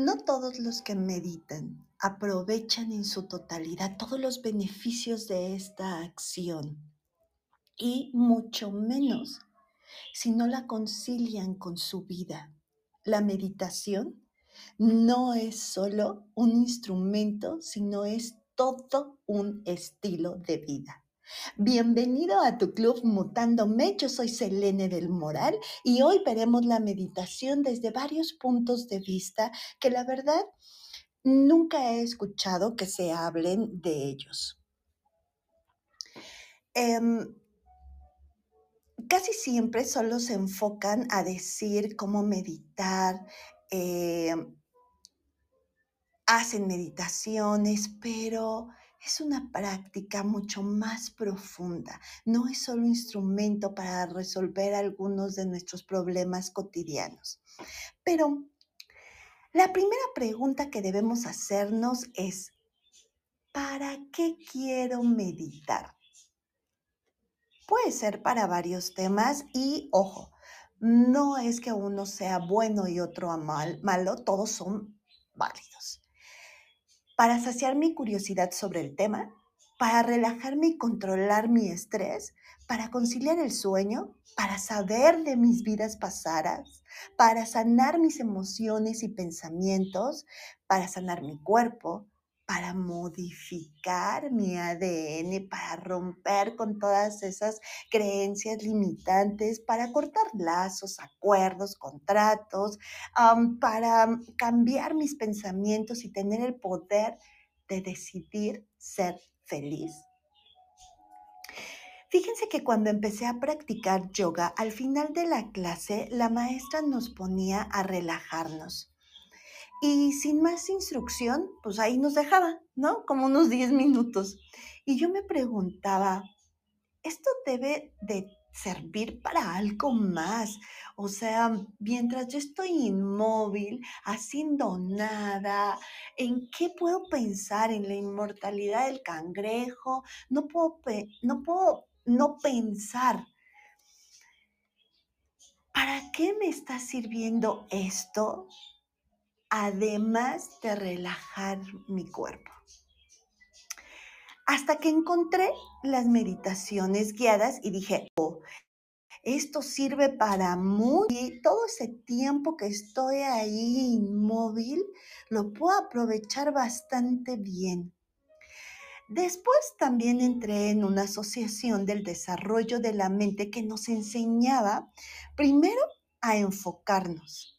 No todos los que meditan aprovechan en su totalidad todos los beneficios de esta acción y mucho menos si no la concilian con su vida. La meditación no es solo un instrumento, sino es todo un estilo de vida. Bienvenido a tu club Mutándome. Yo soy Selene del Moral y hoy veremos la meditación desde varios puntos de vista que la verdad nunca he escuchado que se hablen de ellos. Em, casi siempre solo se enfocan a decir cómo meditar, em, hacen meditaciones, pero es una práctica mucho más profunda. No es solo un instrumento para resolver algunos de nuestros problemas cotidianos. Pero la primera pregunta que debemos hacernos es, ¿para qué quiero meditar? Puede ser para varios temas y, ojo, no es que uno sea bueno y otro mal, malo, todos son válidos para saciar mi curiosidad sobre el tema, para relajarme y controlar mi estrés, para conciliar el sueño, para saber de mis vidas pasadas, para sanar mis emociones y pensamientos, para sanar mi cuerpo, para modificar mi ADN, para romper con todas esas creencias limitantes, para cortar lazos, acuerdos, contratos, para cambiar mis pensamientos y tener el poder de decidir ser feliz. Fíjense que cuando empecé a practicar yoga, al final de la clase, la maestra nos ponía a relajarnos. Y sin más instrucción, pues ahí nos dejaba, ¿no? Como unos 10 minutos. Y yo me preguntaba, ¿esto debe de servir para algo más? O sea, mientras yo estoy inmóvil, haciendo nada, ¿en qué puedo pensar? ¿En la inmortalidad del cangrejo? No puedo, no puedo no pensar. ¿Para qué me está sirviendo esto? Además de relajar mi cuerpo. Hasta que encontré las meditaciones guiadas y dije, oh, esto sirve para muy, todo ese tiempo que estoy ahí inmóvil, lo puedo aprovechar bastante bien. Después también entré en una asociación del desarrollo de la mente que nos enseñaba primero a enfocarnos,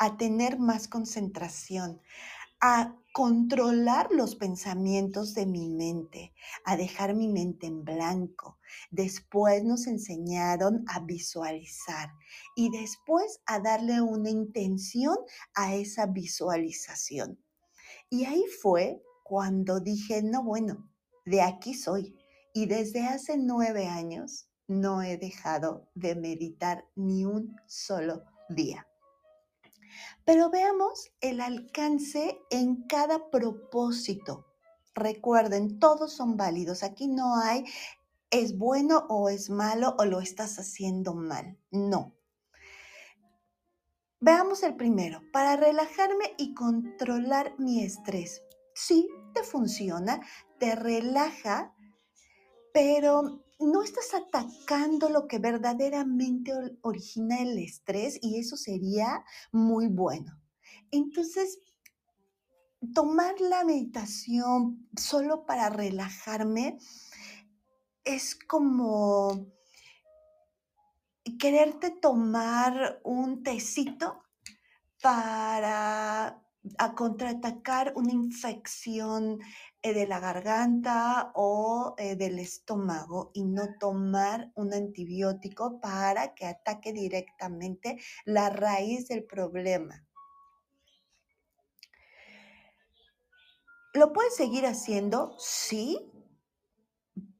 a tener más concentración, a controlar los pensamientos de mi mente, a dejar mi mente en blanco. Después nos enseñaron a visualizar y después a darle una intención a esa visualización. Y ahí fue cuando dije, no, bueno, de aquí soy. Y desde hace nueve años no he dejado de meditar ni un solo día. Pero veamos el alcance en cada propósito. Recuerden, todos son válidos. Aquí no hay es bueno o es malo o lo estás haciendo mal. No. Veamos el primero. Para relajarme y controlar mi estrés. Sí, te funciona, te relaja, pero no estás atacando lo que verdaderamente origina el estrés y eso sería muy bueno. Entonces, tomar la meditación solo para relajarme es como quererte tomar un tecito para a contraatacar una infección eh, de la garganta o eh, del estómago y no tomar un antibiótico para que ataque directamente la raíz del problema. ¿Lo puedes seguir haciendo? Sí,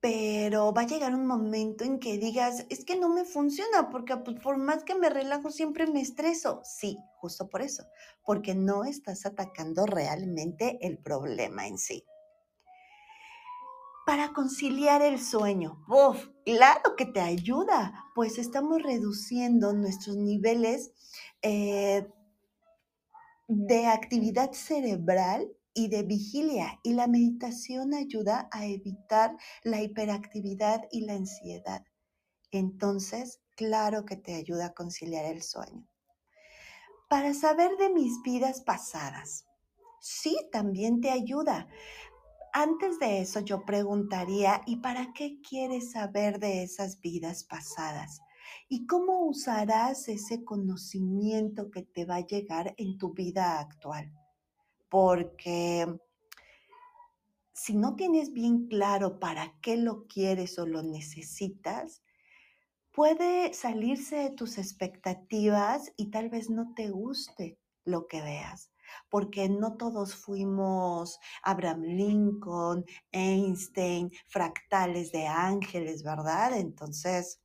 pero va a llegar un momento en que digas, es que no me funciona, porque pues, por más que me relajo siempre me estreso. Sí, justo por eso, porque no estás atacando realmente el problema en sí. Para conciliar el sueño, ¡uf! Claro que te ayuda, pues estamos reduciendo nuestros niveles eh, de actividad cerebral y de vigilia. Y la meditación ayuda a evitar la hiperactividad y la ansiedad. Entonces, claro que te ayuda a conciliar el sueño. Para saber de mis vidas pasadas, sí, también te ayuda. Antes de eso yo preguntaría, ¿y para qué quieres saber de esas vidas pasadas? ¿Y cómo usarás ese conocimiento que te va a llegar en tu vida actual? Porque si no tienes bien claro para qué lo quieres o lo necesitas, puede salirse de tus expectativas y tal vez no te guste lo que veas porque no todos fuimos Abraham Lincoln, Einstein, fractales de ángeles, ¿verdad? Entonces,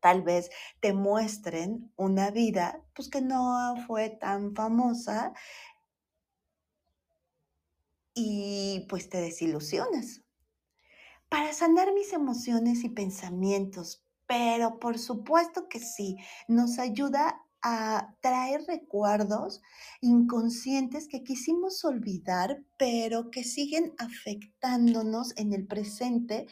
tal vez te muestren una vida pues que no fue tan famosa y pues te desilusionas. Para sanar mis emociones y pensamientos, pero por supuesto que sí, nos ayuda a traer recuerdos inconscientes que quisimos olvidar, pero que siguen afectándonos en el presente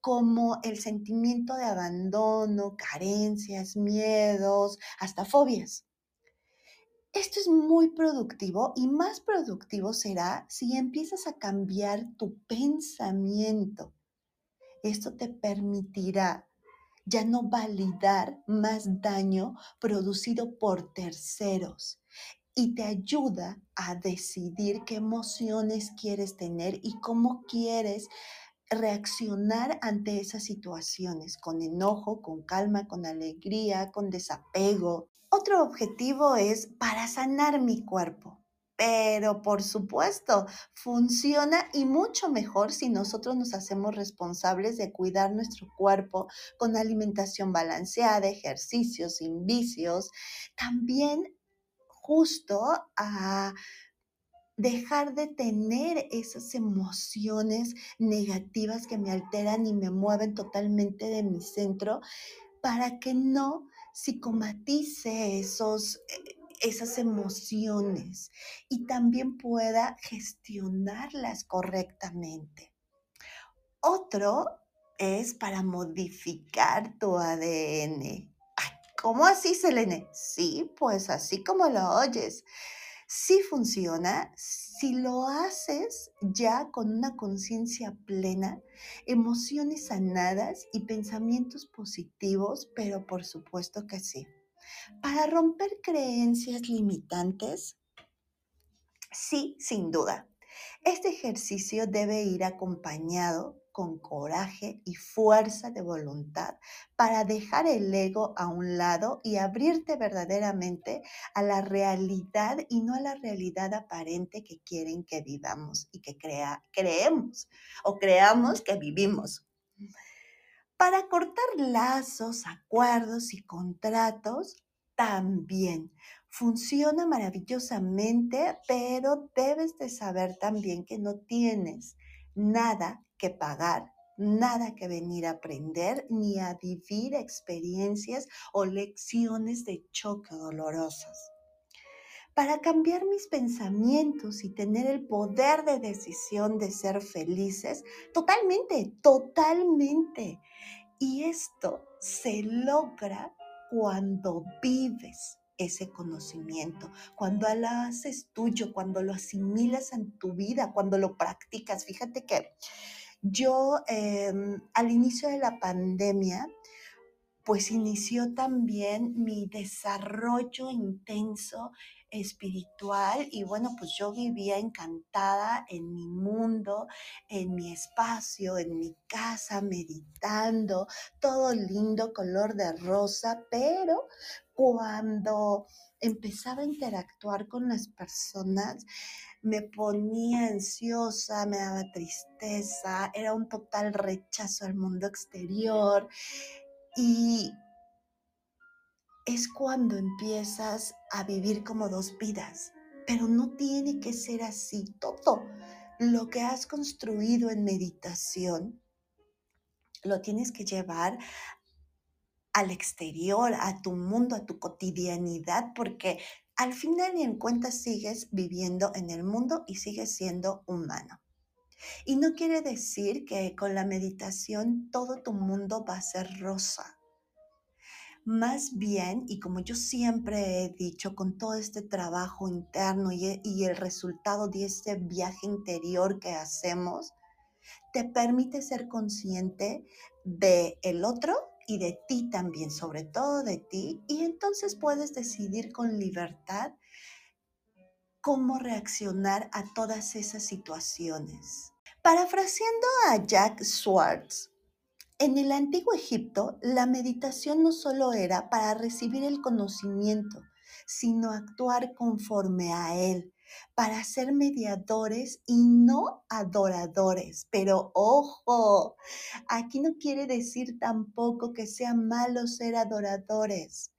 como el sentimiento de abandono, carencias, miedos, hasta fobias. Esto es muy productivo y más productivo será si empiezas a cambiar tu pensamiento. Esto te permitirá ya no validar más daño producido por terceros y te ayuda a decidir qué emociones quieres tener y cómo quieres reaccionar ante esas situaciones, con enojo, con calma, con alegría, con desapego. Otro objetivo es para sanar mi cuerpo. Pero por supuesto, funciona y mucho mejor si nosotros nos hacemos responsables de cuidar nuestro cuerpo con alimentación balanceada, ejercicios, sin vicios. También justo a dejar de tener esas emociones negativas que me alteran y me mueven totalmente de mi centro para que no psicomatice esos eh, esas emociones y también pueda gestionarlas correctamente. Otro es para modificar tu ADN. ¿Cómo así, Selene? Sí, pues así como lo oyes. Sí funciona si lo haces ya con una conciencia plena, emociones sanadas y pensamientos positivos, pero por supuesto que sí. Para romper creencias limitantes, sí, sin duda. Este ejercicio debe ir acompañado con coraje y fuerza de voluntad para dejar el ego a un lado y abrirte verdaderamente a la realidad y no a la realidad aparente que quieren que vivamos y que crea, creemos o creamos que vivimos para cortar lazos, acuerdos y contratos también. Funciona maravillosamente, pero debes de saber también que no tienes nada que pagar, nada que venir a aprender ni a vivir experiencias o lecciones de choque dolorosas. Para cambiar mis pensamientos y tener el poder de decisión de ser felices, totalmente, totalmente. Y esto se logra cuando vives ese conocimiento, cuando lo haces tuyo, cuando lo asimilas en tu vida, cuando lo practicas. Fíjate que yo em, al inicio de la pandemia, pues inició también mi desarrollo intenso espiritual y bueno, pues yo vivía encantada en mi mundo, en mi espacio, en mi casa, meditando, todo lindo, color de rosa, pero cuando empezaba a interactuar con las personas, me ponía ansiosa, me daba tristeza, era un total rechazo al mundo exterior y es cuando empiezas a vivir como dos vidas, pero no tiene que ser así. Todo lo que has construido en meditación lo tienes que llevar al exterior, a tu mundo, a tu cotidianidad, porque al final y en cuenta sigues viviendo en el mundo y sigues siendo humano. Y no quiere decir que con la meditación todo tu mundo va a ser rosa. Más bien, y como yo siempre he dicho, con todo este trabajo interno y, y el resultado de este viaje interior que hacemos, te permite ser consciente de el otro y de ti también, sobre todo de ti, y entonces puedes decidir con libertad cómo reaccionar a todas esas situaciones. Parafraseando a Jack Schwartz, en el antiguo Egipto la meditación no solo era para recibir el conocimiento, sino actuar conforme a él, para ser mediadores y no adoradores. Pero ojo, aquí no quiere decir tampoco que sea malo ser adoradores.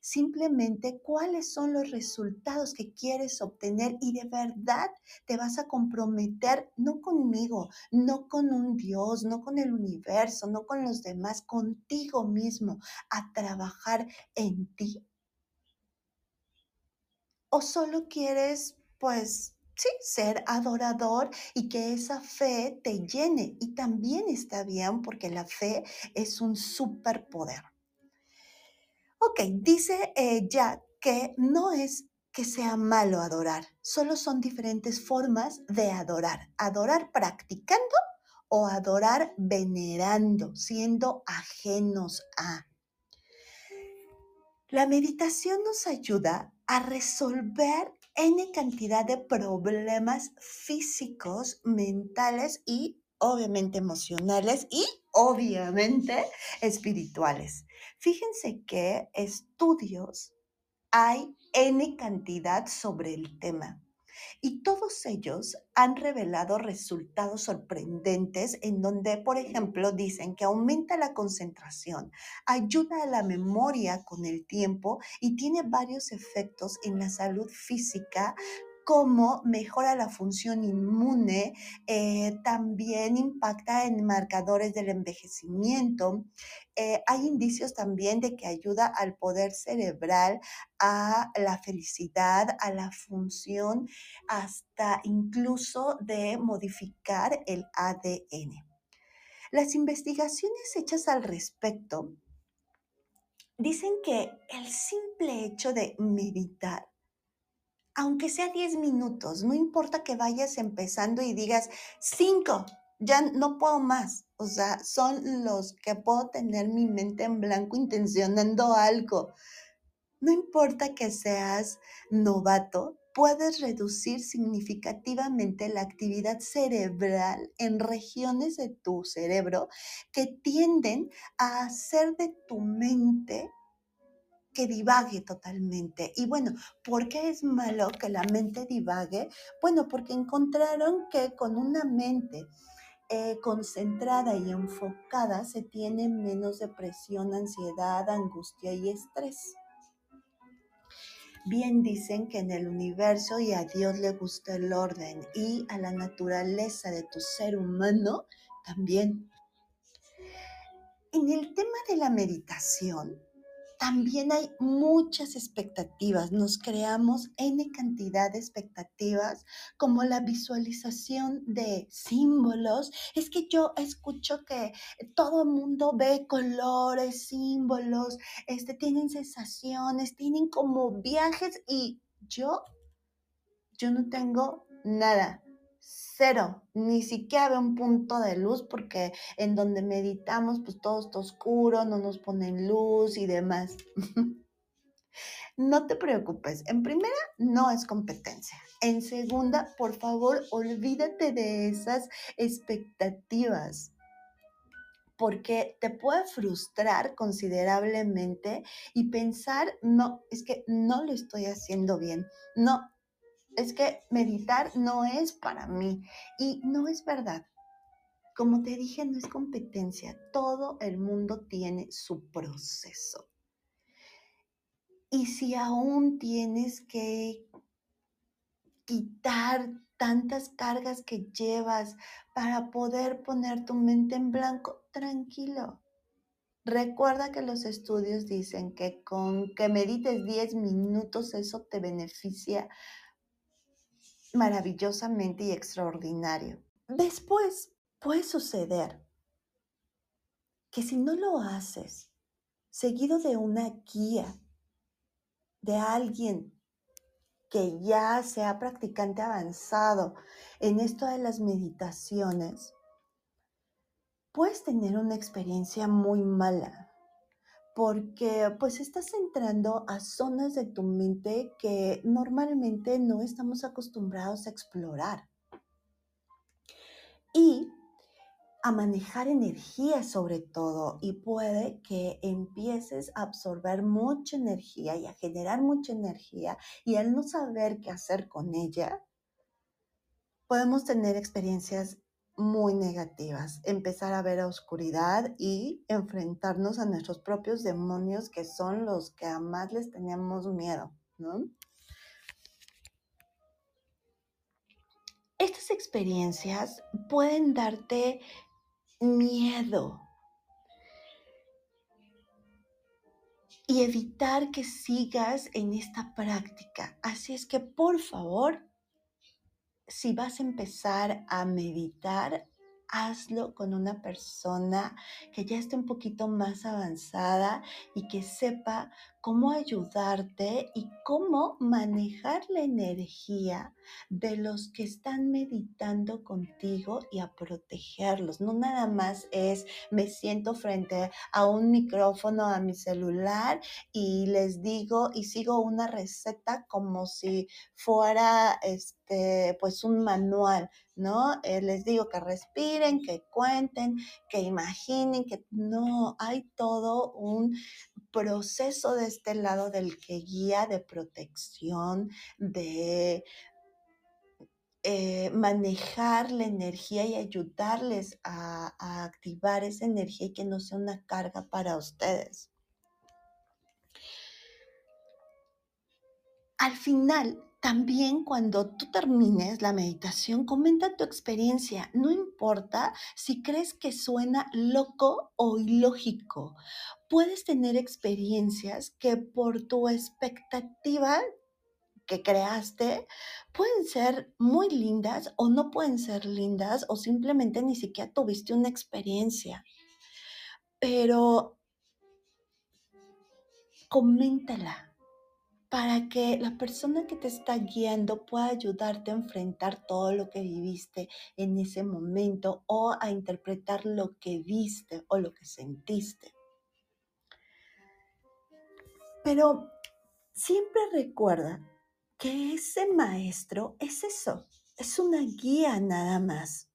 Simplemente cuáles son los resultados que quieres obtener y de verdad te vas a comprometer no conmigo, no con un Dios, no con el universo, no con los demás, contigo mismo a trabajar en ti o solo quieres, pues, sí, ser adorador y que esa fe te llene. Y también está bien porque la fe es un superpoder. Ok, dice eh, Jack que no es que sea malo adorar, solo son diferentes formas de adorar. Adorar practicando o adorar venerando, siendo ajenos a. La meditación nos ayuda a resolver N cantidad de problemas físicos, mentales y obviamente emocionales y obviamente espirituales. Fíjense que estudios hay N cantidad sobre el tema. Y todos ellos han revelado resultados sorprendentes en donde, por ejemplo, dicen que aumenta la concentración, ayuda a la memoria con el tiempo y tiene varios efectos en la salud física cómo mejora la función inmune, eh, también impacta en marcadores del envejecimiento. Eh, hay indicios también de que ayuda al poder cerebral, a la felicidad, a la función, hasta incluso de modificar el ADN. Las investigaciones hechas al respecto dicen que el simple hecho de meditar aunque sea 10 minutos, no importa que vayas empezando y digas 5, ya no puedo más. O sea, son los que puedo tener mi mente en blanco intencionando algo. No importa que seas novato, puedes reducir significativamente la actividad cerebral en regiones de tu cerebro que tienden a hacer de tu mente que divague totalmente. Y bueno, ¿por qué es malo que la mente divague? Bueno, porque encontraron que con una mente eh, concentrada y enfocada se tiene menos depresión, ansiedad, angustia y estrés. Bien dicen que en el universo y a Dios le gusta el orden y a la naturaleza de tu ser humano también. En el tema de la meditación, también hay muchas expectativas. Nos creamos N cantidad de expectativas, como la visualización de símbolos. Es que yo escucho que todo el mundo ve colores, símbolos, este, tienen sensaciones, tienen como viajes y yo, yo no tengo nada cero, ni siquiera veo un punto de luz porque en donde meditamos pues todo está oscuro, no nos ponen luz y demás. no te preocupes, en primera no es competencia. En segunda, por favor, olvídate de esas expectativas porque te puede frustrar considerablemente y pensar, no, es que no lo estoy haciendo bien, no, es que meditar no es para mí y no es verdad. Como te dije, no es competencia. Todo el mundo tiene su proceso. Y si aún tienes que quitar tantas cargas que llevas para poder poner tu mente en blanco, tranquilo. Recuerda que los estudios dicen que con que medites 10 minutos eso te beneficia maravillosamente y extraordinario. Después puede suceder que si no lo haces seguido de una guía, de alguien que ya sea practicante avanzado en esto de las meditaciones, puedes tener una experiencia muy mala porque pues estás entrando a zonas de tu mente que normalmente no estamos acostumbrados a explorar. Y a manejar energía sobre todo y puede que empieces a absorber mucha energía y a generar mucha energía y al no saber qué hacer con ella, podemos tener experiencias muy negativas, empezar a ver a oscuridad y enfrentarnos a nuestros propios demonios que son los que a más les tenemos miedo. Estas experiencias pueden darte miedo y evitar que sigas en esta práctica. Así es que por favor, si vas a empezar a meditar, hazlo con una persona que ya esté un poquito más avanzada y que sepa cómo ayudarte y cómo manejar la energía de los que están meditando contigo y a protegerlos. No nada más es me siento frente a un micrófono a mi celular y les digo y sigo una receta como si fuera este pues un manual, ¿no? Eh, les digo que respiren, que cuenten, que imaginen, que no, hay todo un proceso de este lado del que guía de protección, de eh, manejar la energía y ayudarles a, a activar esa energía y que no sea una carga para ustedes. Al final, también cuando tú termines la meditación, comenta tu experiencia. No importa si crees que suena loco o ilógico. Puedes tener experiencias que por tu expectativa que creaste pueden ser muy lindas o no pueden ser lindas o simplemente ni siquiera tuviste una experiencia. Pero coméntala para que la persona que te está guiando pueda ayudarte a enfrentar todo lo que viviste en ese momento o a interpretar lo que viste o lo que sentiste. Pero siempre recuerda que ese maestro es eso, es una guía nada más.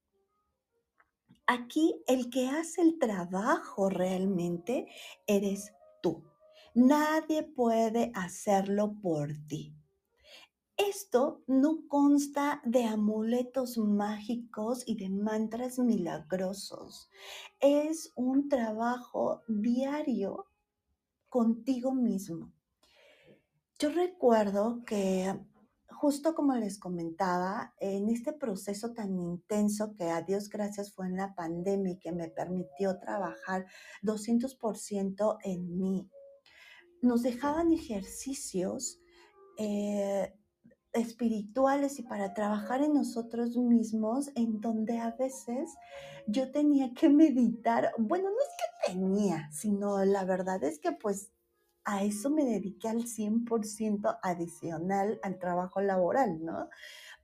Aquí el que hace el trabajo realmente eres tú. Nadie puede hacerlo por ti. Esto no consta de amuletos mágicos y de mantras milagrosos. Es un trabajo diario contigo mismo. Yo recuerdo que justo como les comentaba, en este proceso tan intenso que a Dios gracias fue en la pandemia y que me permitió trabajar 200% en mí, nos dejaban ejercicios eh, espirituales y para trabajar en nosotros mismos, en donde a veces yo tenía que meditar, bueno, no es que tenía, sino la verdad es que pues a eso me dediqué al 100% adicional al trabajo laboral, ¿no?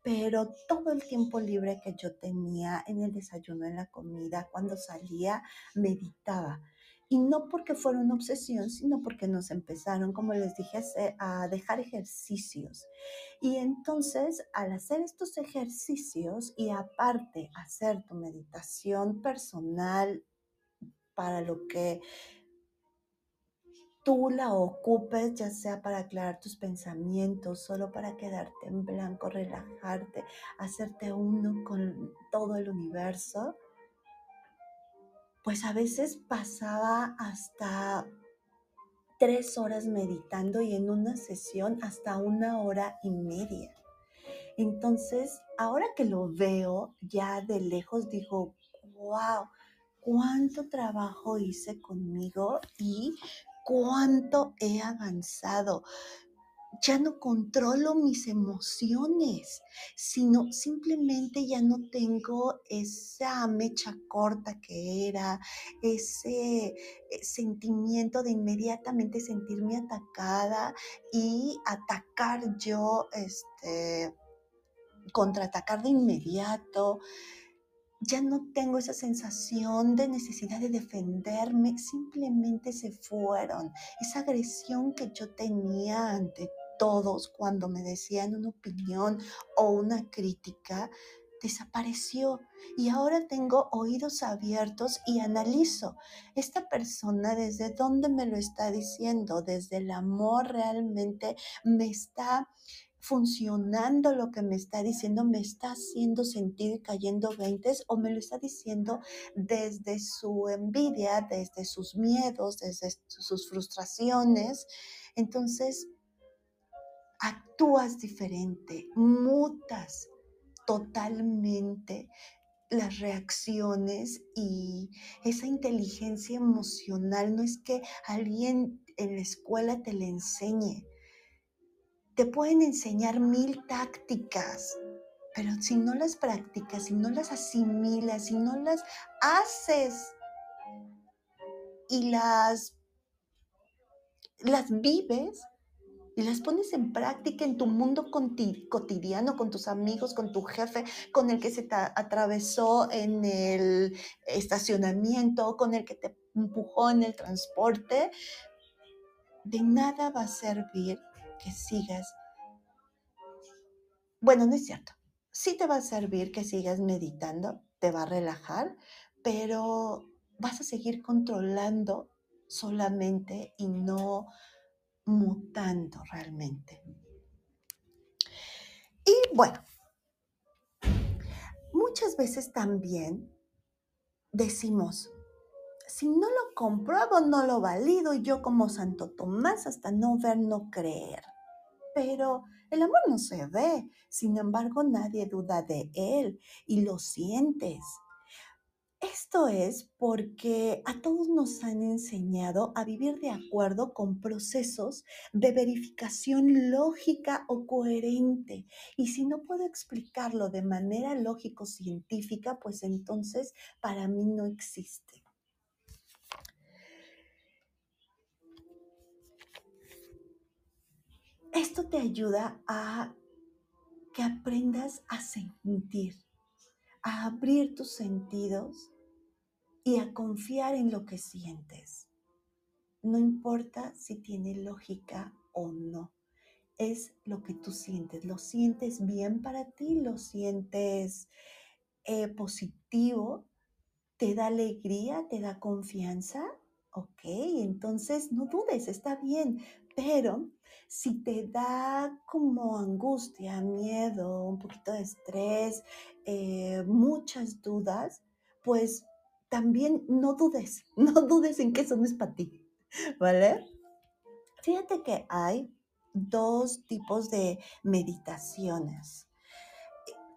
Pero todo el tiempo libre que yo tenía en el desayuno, en la comida, cuando salía, meditaba. Y no porque fuera una obsesión, sino porque nos empezaron, como les dije, a dejar ejercicios. Y entonces, al hacer estos ejercicios y aparte hacer tu meditación personal para lo que tú la ocupes, ya sea para aclarar tus pensamientos, solo para quedarte en blanco, relajarte, hacerte uno con todo el universo, pues a veces pasaba hasta tres horas meditando y en una sesión hasta una hora y media. Entonces, ahora que lo veo ya de lejos, digo, wow, cuánto trabajo hice conmigo y cuánto he avanzado ya no controlo mis emociones, sino simplemente ya no tengo esa mecha corta que era, ese eh, sentimiento de inmediatamente sentirme atacada y atacar yo, este, contraatacar de inmediato ya no tengo esa sensación de necesidad de defenderme, simplemente se fueron. Esa agresión que yo tenía ante todos cuando me decían una opinión o una crítica, desapareció. Y ahora tengo oídos abiertos y analizo. Esta persona desde dónde me lo está diciendo, desde el amor realmente me está funcionando lo que me está diciendo, me está haciendo sentir cayendo veintes o me lo está diciendo desde su envidia, desde sus miedos, desde sus frustraciones. Entonces, actúas diferente, mutas totalmente las reacciones y esa inteligencia emocional. No es que alguien en la escuela te le enseñe, te pueden enseñar mil tácticas, pero si no las practicas, si no las asimilas, si no las haces y las, las vives y las pones en práctica en tu mundo cotidiano, con tus amigos, con tu jefe, con el que se te atravesó en el estacionamiento, con el que te empujó en el transporte, de nada va a servir que sigas. Bueno, no es cierto. Sí te va a servir que sigas meditando, te va a relajar, pero vas a seguir controlando solamente y no mutando realmente. Y bueno, muchas veces también decimos, si no lo compruebo, no lo valido y yo como Santo Tomás hasta no ver, no creer. Pero el amor no se ve, sin embargo nadie duda de él y lo sientes. Esto es porque a todos nos han enseñado a vivir de acuerdo con procesos de verificación lógica o coherente. Y si no puedo explicarlo de manera lógico-científica, pues entonces para mí no existe. Esto te ayuda a que aprendas a sentir, a abrir tus sentidos y a confiar en lo que sientes. No importa si tiene lógica o no, es lo que tú sientes. Lo sientes bien para ti, lo sientes eh, positivo, te da alegría, te da confianza. Ok, entonces no dudes, está bien, pero si te da como angustia, miedo, un poquito de estrés, eh, muchas dudas, pues también no dudes, no dudes en que eso no es para ti, ¿vale? Fíjate que hay dos tipos de meditaciones.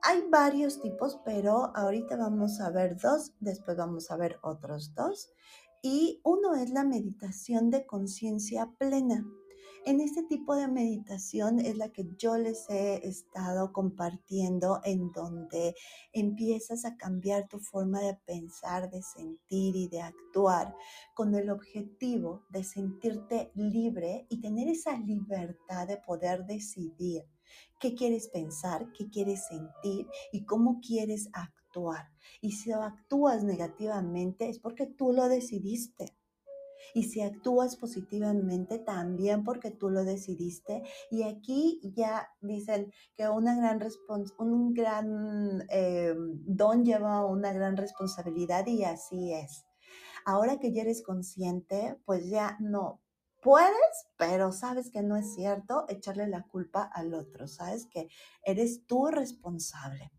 Hay varios tipos, pero ahorita vamos a ver dos, después vamos a ver otros dos. Y uno es la meditación de conciencia plena. En este tipo de meditación es la que yo les he estado compartiendo en donde empiezas a cambiar tu forma de pensar, de sentir y de actuar con el objetivo de sentirte libre y tener esa libertad de poder decidir qué quieres pensar, qué quieres sentir y cómo quieres actuar. Y si actúas negativamente es porque tú lo decidiste. Y si actúas positivamente, también porque tú lo decidiste. Y aquí ya dicen que una gran un gran eh, don lleva una gran responsabilidad y así es. Ahora que ya eres consciente, pues ya no puedes, pero sabes que no es cierto echarle la culpa al otro. Sabes que eres tú responsable.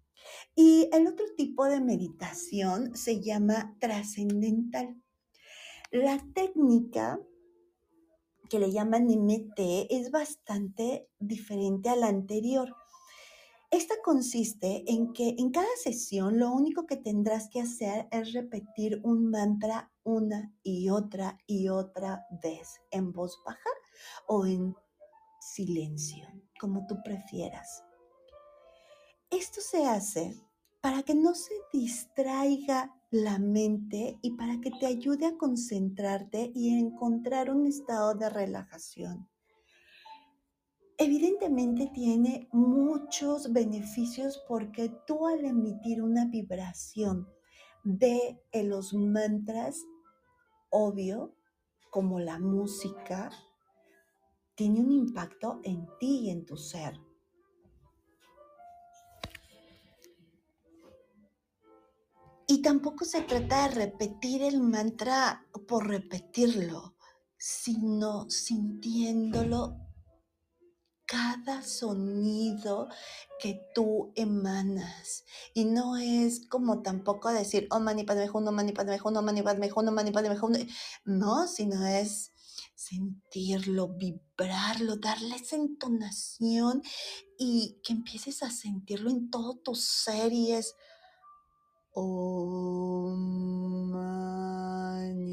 Y el otro tipo de meditación se llama trascendental. La técnica que le llaman MT es bastante diferente a la anterior. Esta consiste en que en cada sesión lo único que tendrás que hacer es repetir un mantra una y otra y otra vez en voz baja o en silencio, como tú prefieras. Esto se hace para que no se distraiga la mente y para que te ayude a concentrarte y a encontrar un estado de relajación. Evidentemente tiene muchos beneficios porque tú al emitir una vibración de los mantras, obvio, como la música, tiene un impacto en ti y en tu ser. Y tampoco se trata de repetir el mantra por repetirlo, sino sintiéndolo cada sonido que tú emanas. Y no es como tampoco decir, oh mani padme no mani padme no mani padme no mani padme No, sino es sentirlo, vibrarlo, darle esa entonación y que empieces a sentirlo en todo tu ser Om Mani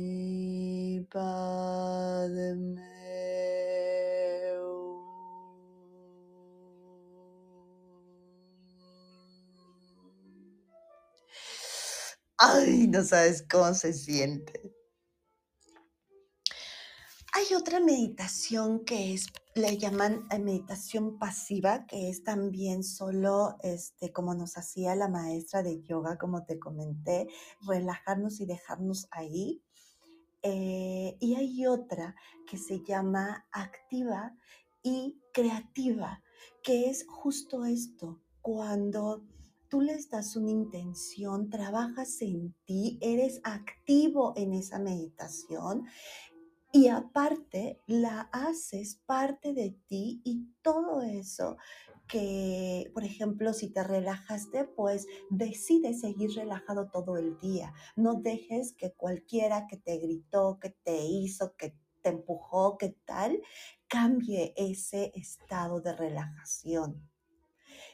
Ay, no sabes cómo se siente. Hay otra meditación que es, le llaman eh, meditación pasiva, que es también solo, este, como nos hacía la maestra de yoga, como te comenté, relajarnos y dejarnos ahí. Eh, y hay otra que se llama activa y creativa, que es justo esto, cuando tú les das una intención, trabajas en ti, eres activo en esa meditación y aparte la haces parte de ti y todo eso que, por ejemplo, si te relajaste, pues decides seguir relajado todo el día. No dejes que cualquiera que te gritó, que te hizo, que te empujó, que tal, cambie ese estado de relajación.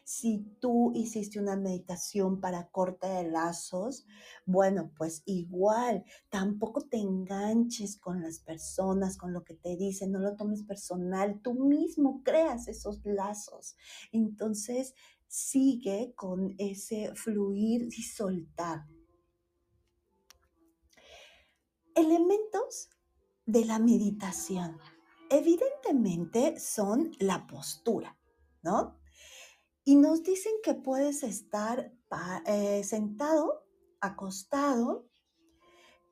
Si tú hiciste una meditación para corte de lazos, bueno, pues igual, tampoco te enganches con las personas, con lo que te dicen, no lo tomes personal, tú mismo creas esos lazos. Entonces, sigue con ese fluir y soltar. Elementos de la meditación. Evidentemente son la postura, ¿no? Y nos dicen que puedes estar eh, sentado, acostado,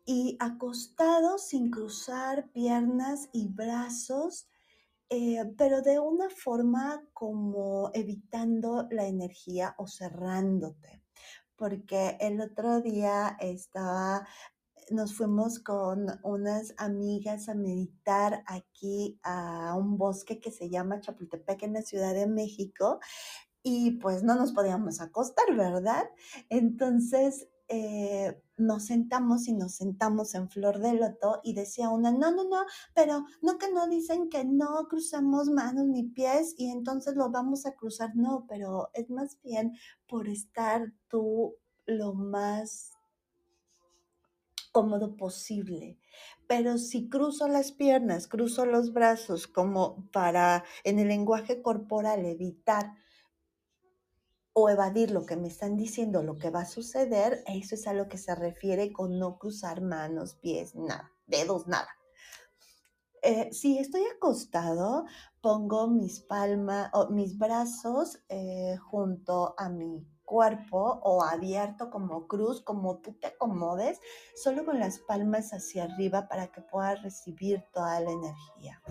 y acostado sin cruzar piernas y brazos, eh, pero de una forma como evitando la energía o cerrándote. Porque el otro día estaba nos fuimos con unas amigas a meditar aquí a un bosque que se llama Chapultepec en la Ciudad de México y pues no nos podíamos acostar, ¿verdad? Entonces eh, nos sentamos y nos sentamos en flor de loto y decía una, no, no, no, pero no que no dicen que no cruzamos manos ni pies y entonces lo vamos a cruzar, no, pero es más bien por estar tú lo más cómodo posible. Pero si cruzo las piernas, cruzo los brazos como para en el lenguaje corporal evitar o evadir lo que me están diciendo, lo que va a suceder, eso es a lo que se refiere con no cruzar manos, pies, nada, dedos, nada. Eh, si estoy acostado, pongo mis palmas o mis brazos eh, junto a mi cuerpo o abierto como cruz, como tú te acomodes, solo con las palmas hacia arriba para que puedas recibir toda la energía.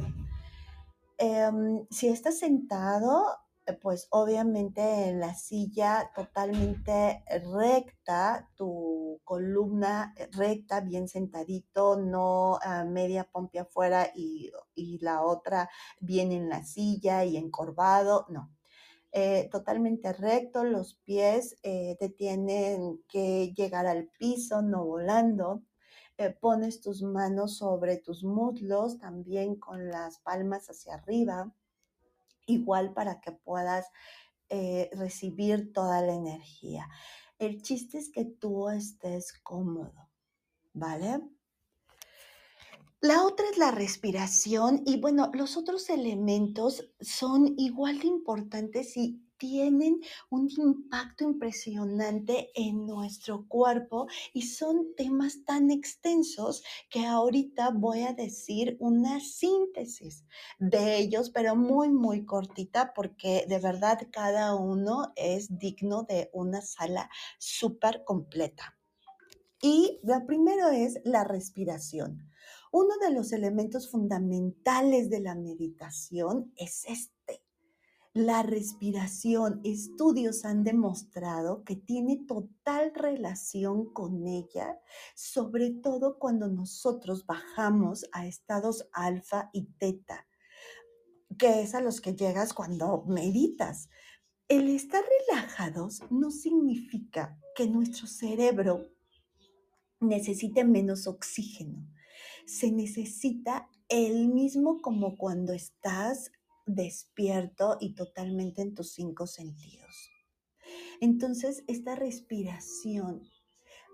Em, si estás sentado, pues obviamente en la silla totalmente recta, tu columna recta, bien sentadito, no a media pompe afuera y, la otra bien en la silla y encorvado, no. Eh, totalmente recto, los pies eh, te tienen que llegar al piso, no volando. pones tus manos sobre tus muslos, también con las palmas hacia arriba igual para que puedas eh, recibir toda la energía. El chiste es que tú estés cómodo, ¿vale? La otra es la respiración y bueno, los otros elementos son igual de importantes y tienen un impacto impresionante en nuestro cuerpo y son temas tan extensos que ahorita voy a decir una síntesis de ellos, pero muy, muy cortita porque de verdad cada uno es digno de una sala súper completa. Y la primero es la respiración. Uno de los elementos fundamentales de la meditación es este. La respiración, estudios han demostrado que tiene total relación con ella, sobre todo cuando nosotros bajamos a estados alfa y teta, que es a los que llegas cuando meditas. El estar relajados no significa que nuestro cerebro necesite menos oxígeno se necesita el mismo como cuando estás despierto y totalmente en tus cinco sentidos. Entonces, esta respiración,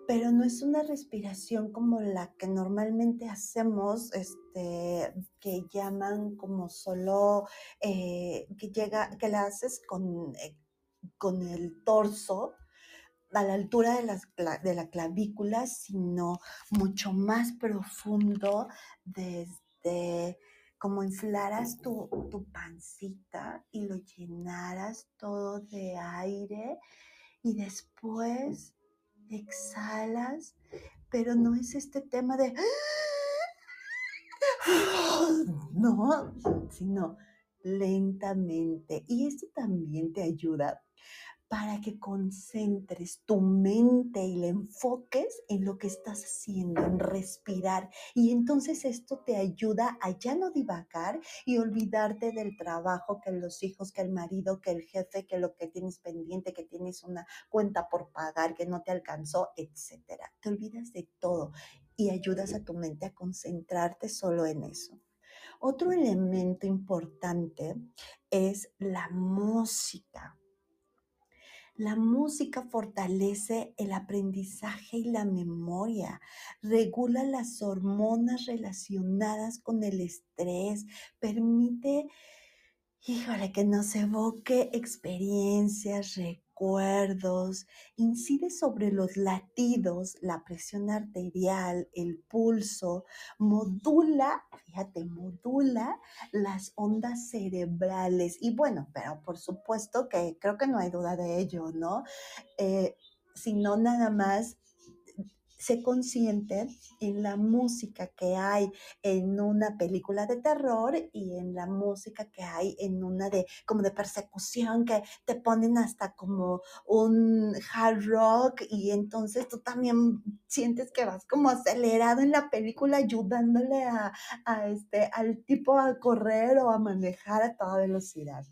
pero no es una respiración como la que normalmente hacemos, este, que llaman como solo, eh, que llega, que la haces con, eh, con el torso, a la altura de, las, de la clavícula, sino mucho más profundo desde como inflaras tu, tu pancita y lo llenaras todo de aire y después exhalas, pero no es este tema de... No, sino lentamente. Y esto también te ayuda para que concentres tu mente y la enfoques en lo que estás haciendo, en respirar. Y entonces esto te ayuda a ya no divagar y olvidarte del trabajo, que los hijos, que el marido, que el jefe, que lo que tienes pendiente, que tienes una cuenta por pagar, que no te alcanzó, etcétera. Te olvidas de todo y ayudas a tu mente a concentrarte solo en eso. Otro elemento importante es la música. La música fortalece el aprendizaje y la memoria, regula las hormonas relacionadas con el estrés, permite, híjole, que nos evoque experiencias, recuerdos, incide sobre los latidos, la presión arterial, el pulso, modula, fíjate, modula las ondas cerebrales. Y bueno, pero por supuesto que creo que no hay duda de ello, ¿no? Eh, sino nada más sé consciente en la música que hay en una película de terror y en la música que hay en una de como de persecución que te ponen hasta como un hard rock y entonces tú también sientes que vas como acelerado en la película ayudándole a, a este al tipo a correr o a manejar a toda velocidad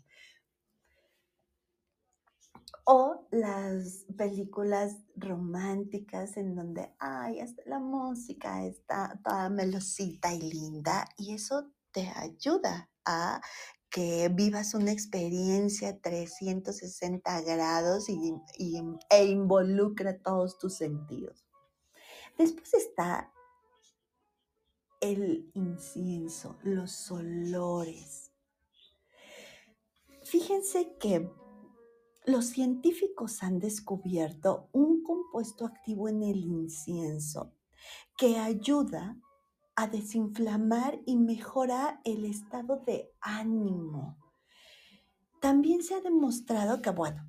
o las películas románticas en donde, ay, hasta la música está toda melosita y linda y eso te ayuda a que vivas una experiencia 360 grados y, e involucra todos tus sentidos. Después está el incienso, los olores. Fíjense que los científicos han descubierto un compuesto activo en el incienso que ayuda a desinflamar y mejorar el estado de ánimo. También se ha demostrado que, bueno,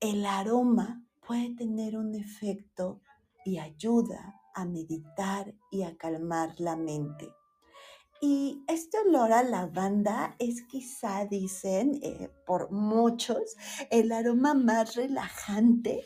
el aroma puede tener un efecto y ayuda a meditar y a calmar la mente. Y este olor a lavanda es quizá, dicen eh, por muchos, el aroma más relajante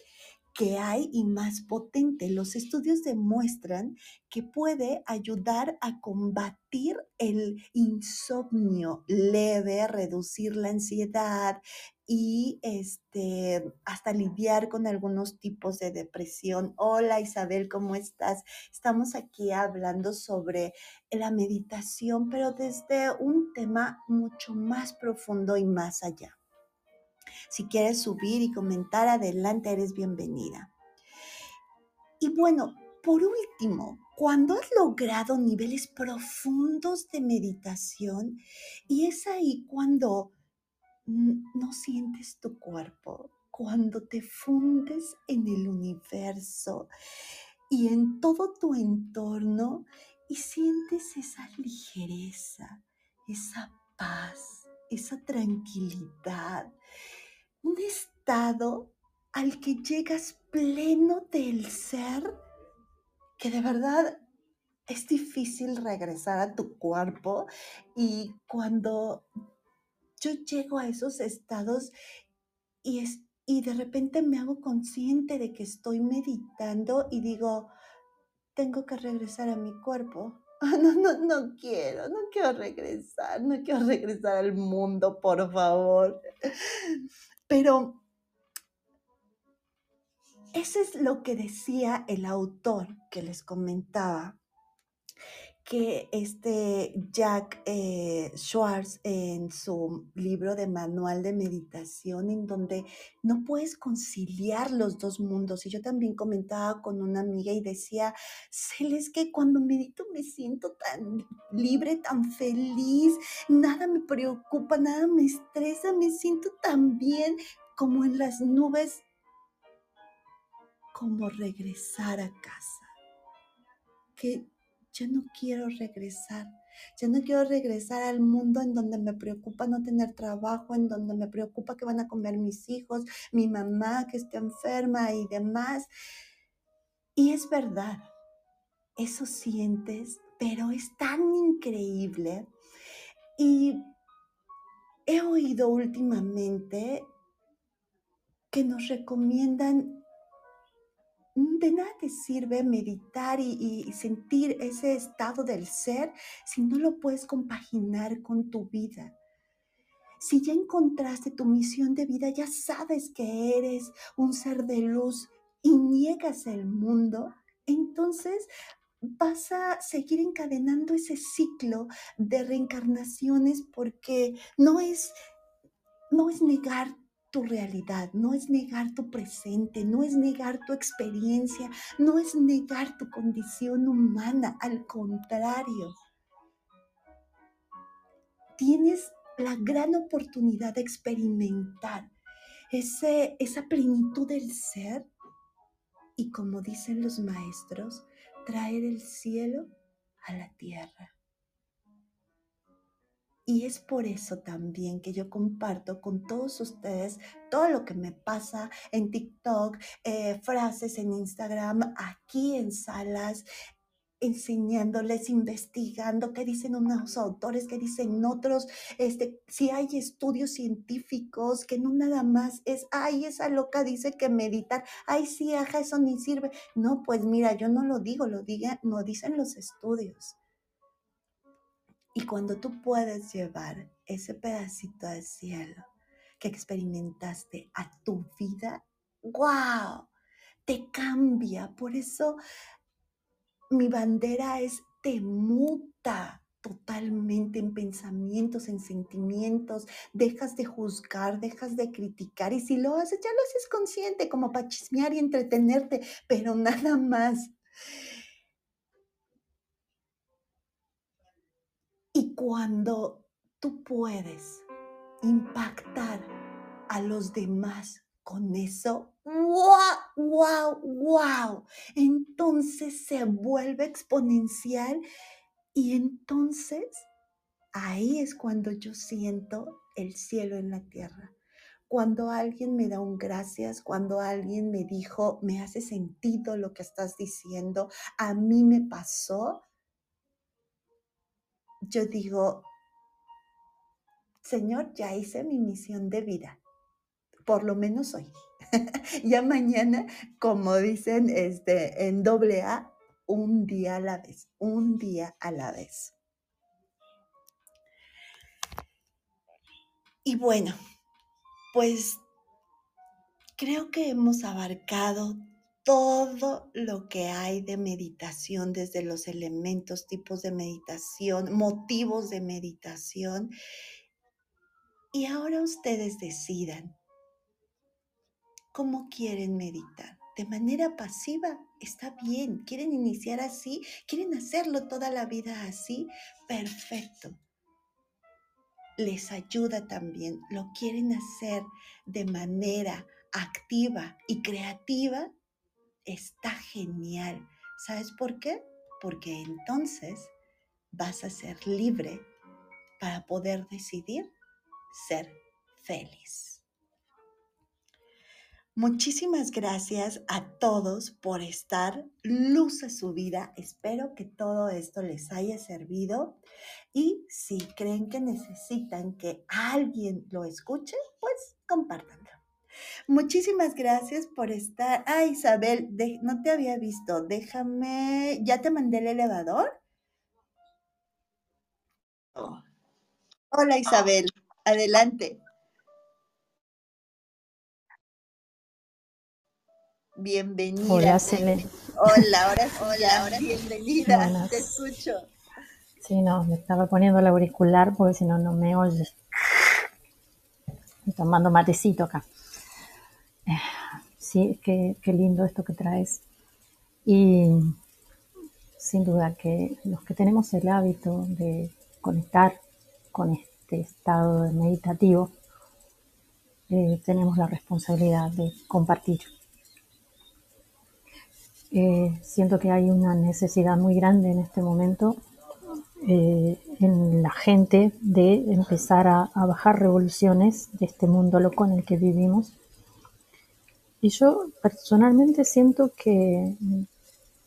que hay y más potente. Los estudios demuestran que puede ayudar a combatir el insomnio leve, reducir la ansiedad, y este, hasta lidiar con algunos tipos de depresión. Hola Isabel, ¿cómo estás? Estamos aquí hablando sobre la meditación, pero desde un tema mucho más profundo y más allá. Si quieres subir y comentar adelante, eres bienvenida. Y bueno, por último, cuando has logrado niveles profundos de meditación, y es ahí cuando no sientes tu cuerpo, cuando te fundes en el universo y en todo tu entorno y sientes esa ligereza, esa paz, esa tranquilidad, un estado al que llegas pleno del ser que de verdad es difícil regresar a tu cuerpo y cuando yo llego a esos estados y, es, y de repente me hago consciente de que estoy meditando y digo, tengo que regresar a mi cuerpo. No, no, no quiero, no quiero regresar, no quiero regresar al mundo, por favor. Pero eso es lo que decía el autor que les comentaba que este Jack eh, Schwartz en su libro de manual de meditación, en donde no puedes conciliar los dos mundos. Y yo también comentaba con una amiga y decía, es que cuando medito me siento tan libre, tan feliz, nada me preocupa, nada me estresa, me siento tan bien como en las nubes, como regresar a casa. Ya no quiero regresar. Ya no quiero regresar al mundo en donde me preocupa no tener trabajo, en donde me preocupa que van a comer mis hijos, mi mamá que está enferma y demás. Y es verdad, eso sientes, pero es tan increíble. Y he oído últimamente que nos recomiendan de nada te sirve meditar y, sentir ese estado del ser si no lo puedes compaginar con tu vida. Si ya encontraste tu misión de vida, ya sabes que eres un ser de luz y niegas el mundo, entonces vas a seguir encadenando ese ciclo de reencarnaciones porque no es, no es negar tu realidad, no es negar tu presente, no es negar tu experiencia, no es negar tu condición humana, al contrario. Tienes la gran oportunidad de experimentar ese, esa plenitud del ser y como dicen los maestros, traer el cielo a la tierra. Y es por eso también que yo comparto con todos ustedes todo lo que me pasa en TikTok, eh, frases en Instagram, aquí en salas, enseñándoles, investigando qué dicen unos autores, qué dicen otros, este, si hay estudios científicos, que no nada más es, ay, esa loca dice que meditar, ay, sí, eso ni sirve. No, pues mira, yo no lo digo, lo, diga, lo dicen los estudios. Y cuando tú puedes llevar ese pedacito del cielo que experimentaste a tu vida, ¡wow! Te cambia. Por eso mi bandera es te muta totalmente en pensamientos, en sentimientos, dejas de juzgar, dejas de criticar y si lo haces, ya lo haces consciente como para chismear y entretenerte, pero nada más. Cuando tú puedes impactar a los demás con eso, wow, wow, wow, entonces se vuelve exponencial y entonces ahí es cuando yo siento el cielo en la tierra. Cuando alguien me da un gracias, cuando alguien me dijo, me hace sentido lo que estás diciendo, a mí me pasó, yo digo, Señor, ya hice mi misión de vida, por lo menos hoy. ya mañana, como dicen este, en doble A, un día a la vez, un día a la vez. Y bueno, pues creo que hemos abarcado todo lo que hay de meditación, desde los elementos, tipos de meditación, motivos de meditación. Y ahora ustedes decidan cómo quieren meditar. De manera pasiva, está bien. ¿Quieren iniciar así? ¿Quieren hacerlo toda la vida así? Perfecto. Les ayuda también. ¿Lo quieren hacer de manera activa y creativa? Está genial. ¿Sabes por qué? Porque entonces vas a ser libre para poder decidir ser feliz. Muchísimas gracias a todos por estar luz a su vida. Espero que todo esto les haya servido y si creen que necesitan que alguien lo escuche, pues compártanlo. Muchísimas gracias por estar. Ah, Isabel, no te había visto. Déjame, ¿ya te mandé el elevador? Oh. Hola Isabel, adelante. Bienvenida. Hola, Cele. Hola, ahora sí, Hola, ahora bienvenida. Te escucho. Sí, no, me estaba poniendo el auricular porque si no, no me oyes. Estoy tomando matecito acá. Sí, qué, lindo esto que traes. Y sin duda que los que tenemos el hábito de conectar con este estado meditativo, eh, tenemos la responsabilidad de compartir eh, siento que hay una necesidad muy grande en este momento eh, en la gente de empezar a, bajar revoluciones de este mundo loco en el que vivimos. Y yo personalmente siento que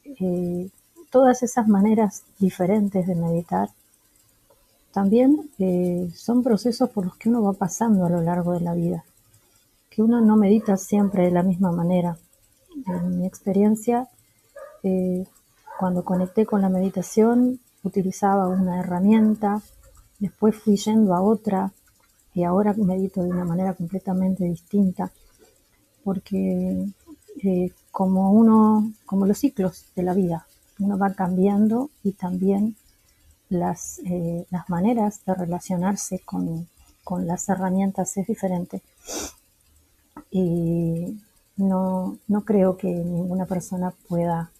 eh, todas esas maneras diferentes de meditar también son procesos por los que uno va pasando a lo largo de la vida, que uno no medita siempre de la misma manera. En mi experiencia, cuando conecté con la meditación utilizaba una herramienta, después fui yendo a otra y ahora medito de una manera completamente distinta, porque eh, como uno, como los ciclos de la vida, uno va cambiando y también las, eh, las maneras de relacionarse con, con las herramientas es diferente. Y no, no creo que ninguna persona pueda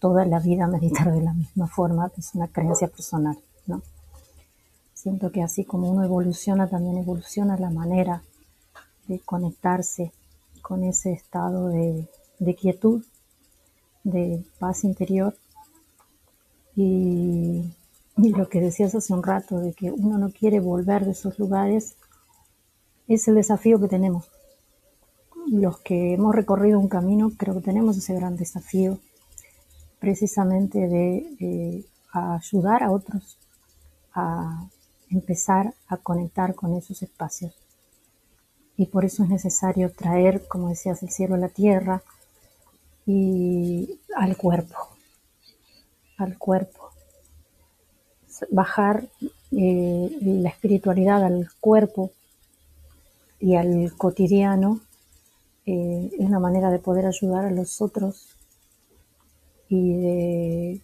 toda la vida meditar de la misma forma, es una creencia personal, ¿no? Siento que así como uno evoluciona, también evoluciona la manera de conectarse con ese estado de, quietud, de paz interior y, lo que decías hace un rato, de que uno no quiere volver de esos lugares, es el desafío que tenemos. Los que hemos recorrido un camino, creo que tenemos ese gran desafío precisamente de ayudar a otros a empezar a conectar con esos espacios. Y por eso es necesario traer, como decías, el cielo a la tierra y al cuerpo, al cuerpo. Bajar eh, la espiritualidad al cuerpo y al cotidiano eh, es una manera de poder ayudar a los otros y de,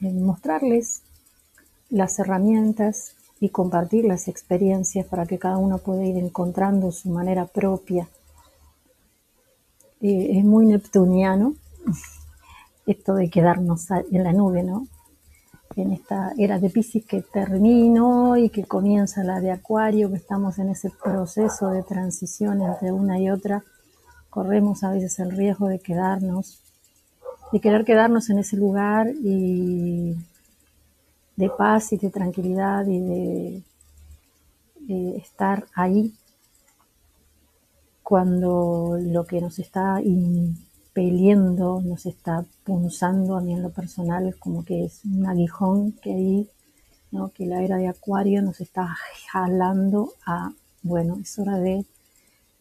mostrarles las herramientas y compartir las experiencias para que cada uno pueda ir encontrando su manera propia. Eh, es muy neptuniano esto de quedarnos en la nube, ¿no? En esta era de Pisces que terminó y que comienza la de Acuario, que estamos en ese proceso de transición entre una y otra, corremos a veces el riesgo de quedarnos de querer quedarnos en ese lugar y de paz y de tranquilidad y de, estar ahí cuando lo que nos está impeliendo, nos está punzando a mí en lo personal, como que es un aguijón que ahí, ¿no? que la era de Acuario nos está jalando a, bueno, es hora de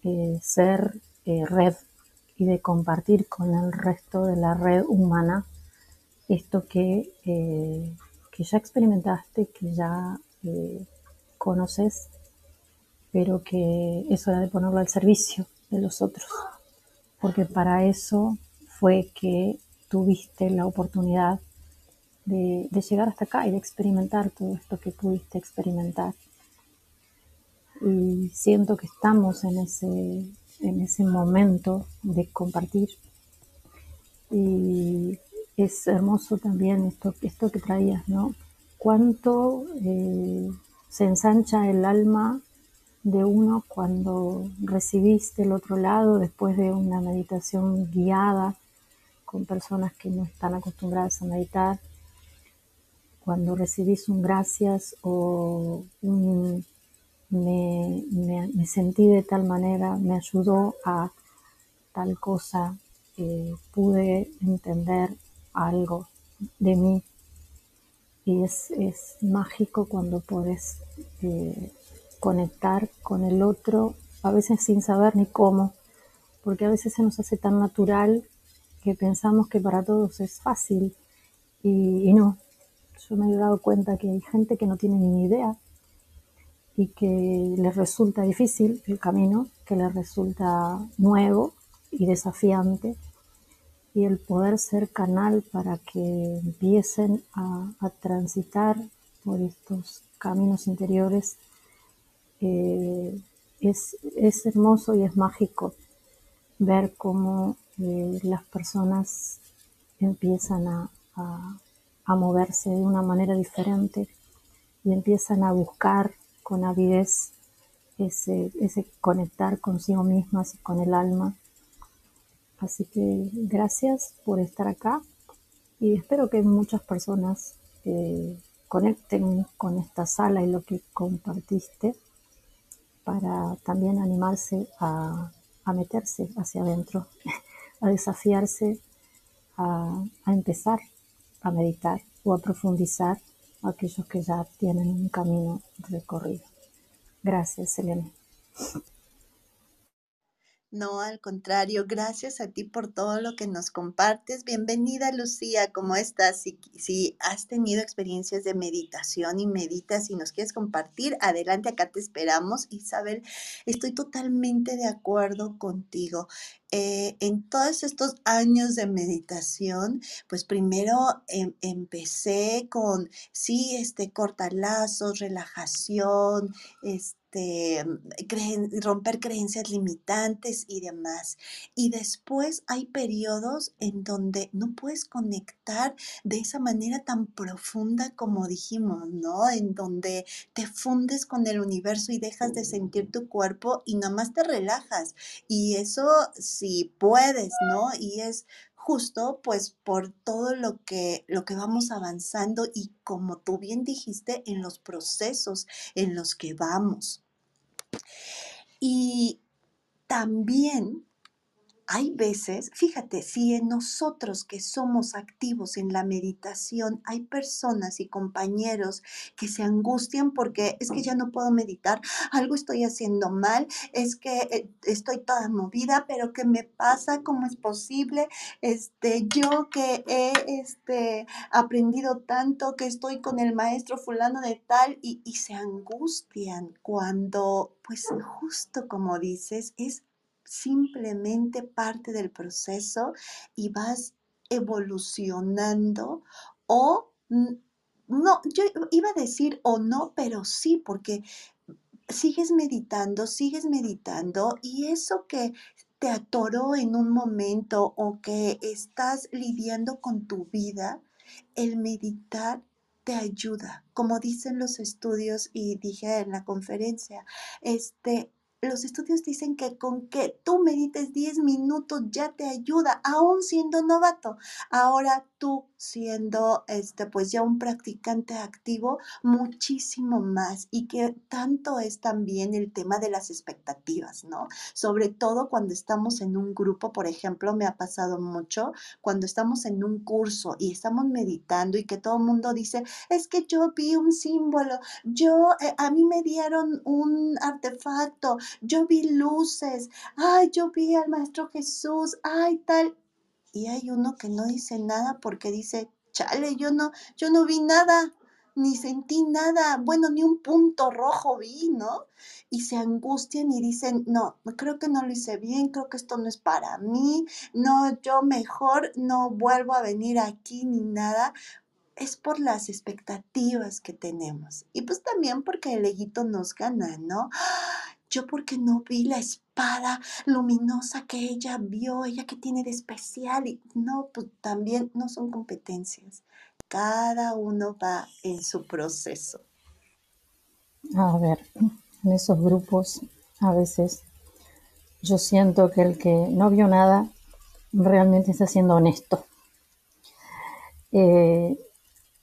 eh, ser eh, red y de compartir con el resto de la red humana esto que, eh, que ya experimentaste, que ya eh, conoces, pero que es hora de ponerlo al servicio de los otros, porque para eso fue que tuviste la oportunidad de, de llegar hasta acá y de experimentar todo esto que pudiste experimentar. Y siento que estamos en ese en ese momento de compartir. Y es hermoso también esto, esto que traías, ¿no? Cuánto eh, se ensancha el alma de uno cuando recibiste el otro lado después de una meditación guiada con personas que no están acostumbradas a meditar, cuando recibís un gracias o un me, me, sentí de tal manera, me ayudó a tal cosa, eh, pude entender algo de mí. Y es, es mágico cuando puedes eh, conectar con el otro, a veces sin saber ni cómo, porque a veces se nos hace tan natural que pensamos que para todos es fácil y, y no. Yo me he dado cuenta que hay gente que no tiene ni idea y que les resulta difícil el camino, que les resulta nuevo y desafiante, y el poder ser canal para que empiecen a, transitar por estos caminos interiores eh, es, es, hermoso y es mágico ver cómo eh, las personas empiezan a, moverse de una manera diferente y empiezan a buscar con avidez ese, ese conectar consigo mismas y con el alma. Así que gracias por estar acá y espero que muchas personas eh, conecten con esta sala y lo que compartiste para también animarse a, meterse hacia adentro, a desafiarse a, a empezar a meditar o a profundizar aquellos que ya tienen un camino recorrido. Gracias, Selene. No, al contrario, gracias a ti por todo lo que nos compartes. Bienvenida, Lucía, ¿cómo estás? Si, si, has tenido experiencias de meditación y meditas y nos quieres compartir, adelante, acá te esperamos. Isabel, estoy totalmente de acuerdo contigo. Eh, en todos estos años de meditación, pues primero em, empecé con, sí, este, cortalazos, relajación, este este, romper creencias limitantes y demás. Y después hay periodos en donde no puedes conectar de esa manera tan profunda como dijimos, ¿no? En donde te fundes con el universo y dejas de sentir tu cuerpo y nada más te relajas. Y eso si puedes, ¿no? Y es justo pues por todo lo que, lo que vamos avanzando y como tú bien dijiste, en los procesos en los que vamos. Y también hay veces, fíjate, si en nosotros que somos activos en la meditación hay personas y compañeros que se angustian porque es que ya no puedo meditar, algo estoy haciendo mal, es que eh, estoy toda movida, pero ¿qué me pasa? ¿Cómo es posible? Este, yo que he este, aprendido tanto, que estoy con el maestro fulano de tal y, y se angustian cuando, pues justo como dices, es simplemente parte del proceso y vas evolucionando o no, yo iba a decir o no, pero sí, porque sigues meditando, sigues meditando y eso que te atoró en un momento o que estás lidiando con tu vida, el meditar te ayuda, como dicen los estudios y dije en la conferencia, este los estudios dicen que con que tú medites 10 minutos ya te ayuda, aún siendo novato. Ahora tú siendo este pues ya un practicante activo muchísimo más y que tanto es también el tema de las expectativas, ¿no? Sobre todo cuando estamos en un grupo, por ejemplo, me ha pasado mucho cuando estamos en un curso y estamos meditando y que todo el mundo dice, es que yo vi un símbolo, yo eh, a mí me dieron un artefacto, yo vi luces, ay, yo vi al maestro Jesús, ay, tal y hay uno que no dice nada porque dice, chale, yo no, yo no vi nada, ni sentí nada, bueno, ni un punto rojo vi, ¿no? Y se angustian y dicen, no, creo que no lo hice bien, creo que esto no es para mí, no, yo mejor no vuelvo a venir aquí ni nada. Es por las expectativas que tenemos. Y pues también porque el eguito nos gana, ¿no? Yo porque no vi la espada luminosa que ella vio, ella que tiene de especial. Y no, pues también no son competencias. Cada uno va en su proceso. A ver, en esos grupos a veces yo siento que el que no vio nada realmente está siendo honesto. Eh,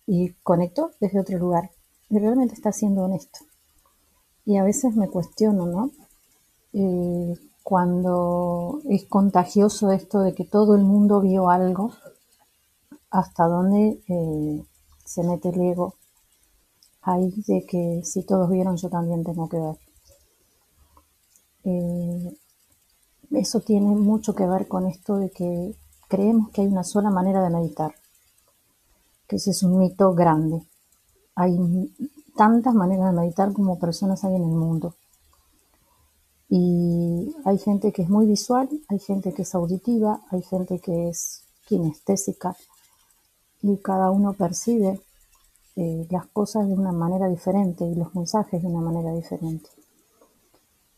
y conectó desde otro lugar. Y realmente está siendo honesto. Y a veces me cuestiono, ¿no? Eh, cuando es contagioso esto de que todo el mundo vio algo, hasta dónde eh, se mete el ego ahí de que si todos vieron yo también tengo que ver. Eh, eso tiene mucho que ver con esto de que creemos que hay una sola manera de meditar, que ese es un mito grande. Hay tantas maneras de meditar como personas hay en el mundo. Y hay gente que es muy visual, hay gente que es auditiva, hay gente que es kinestésica y cada uno percibe eh, las cosas de una manera diferente y los mensajes de una manera diferente.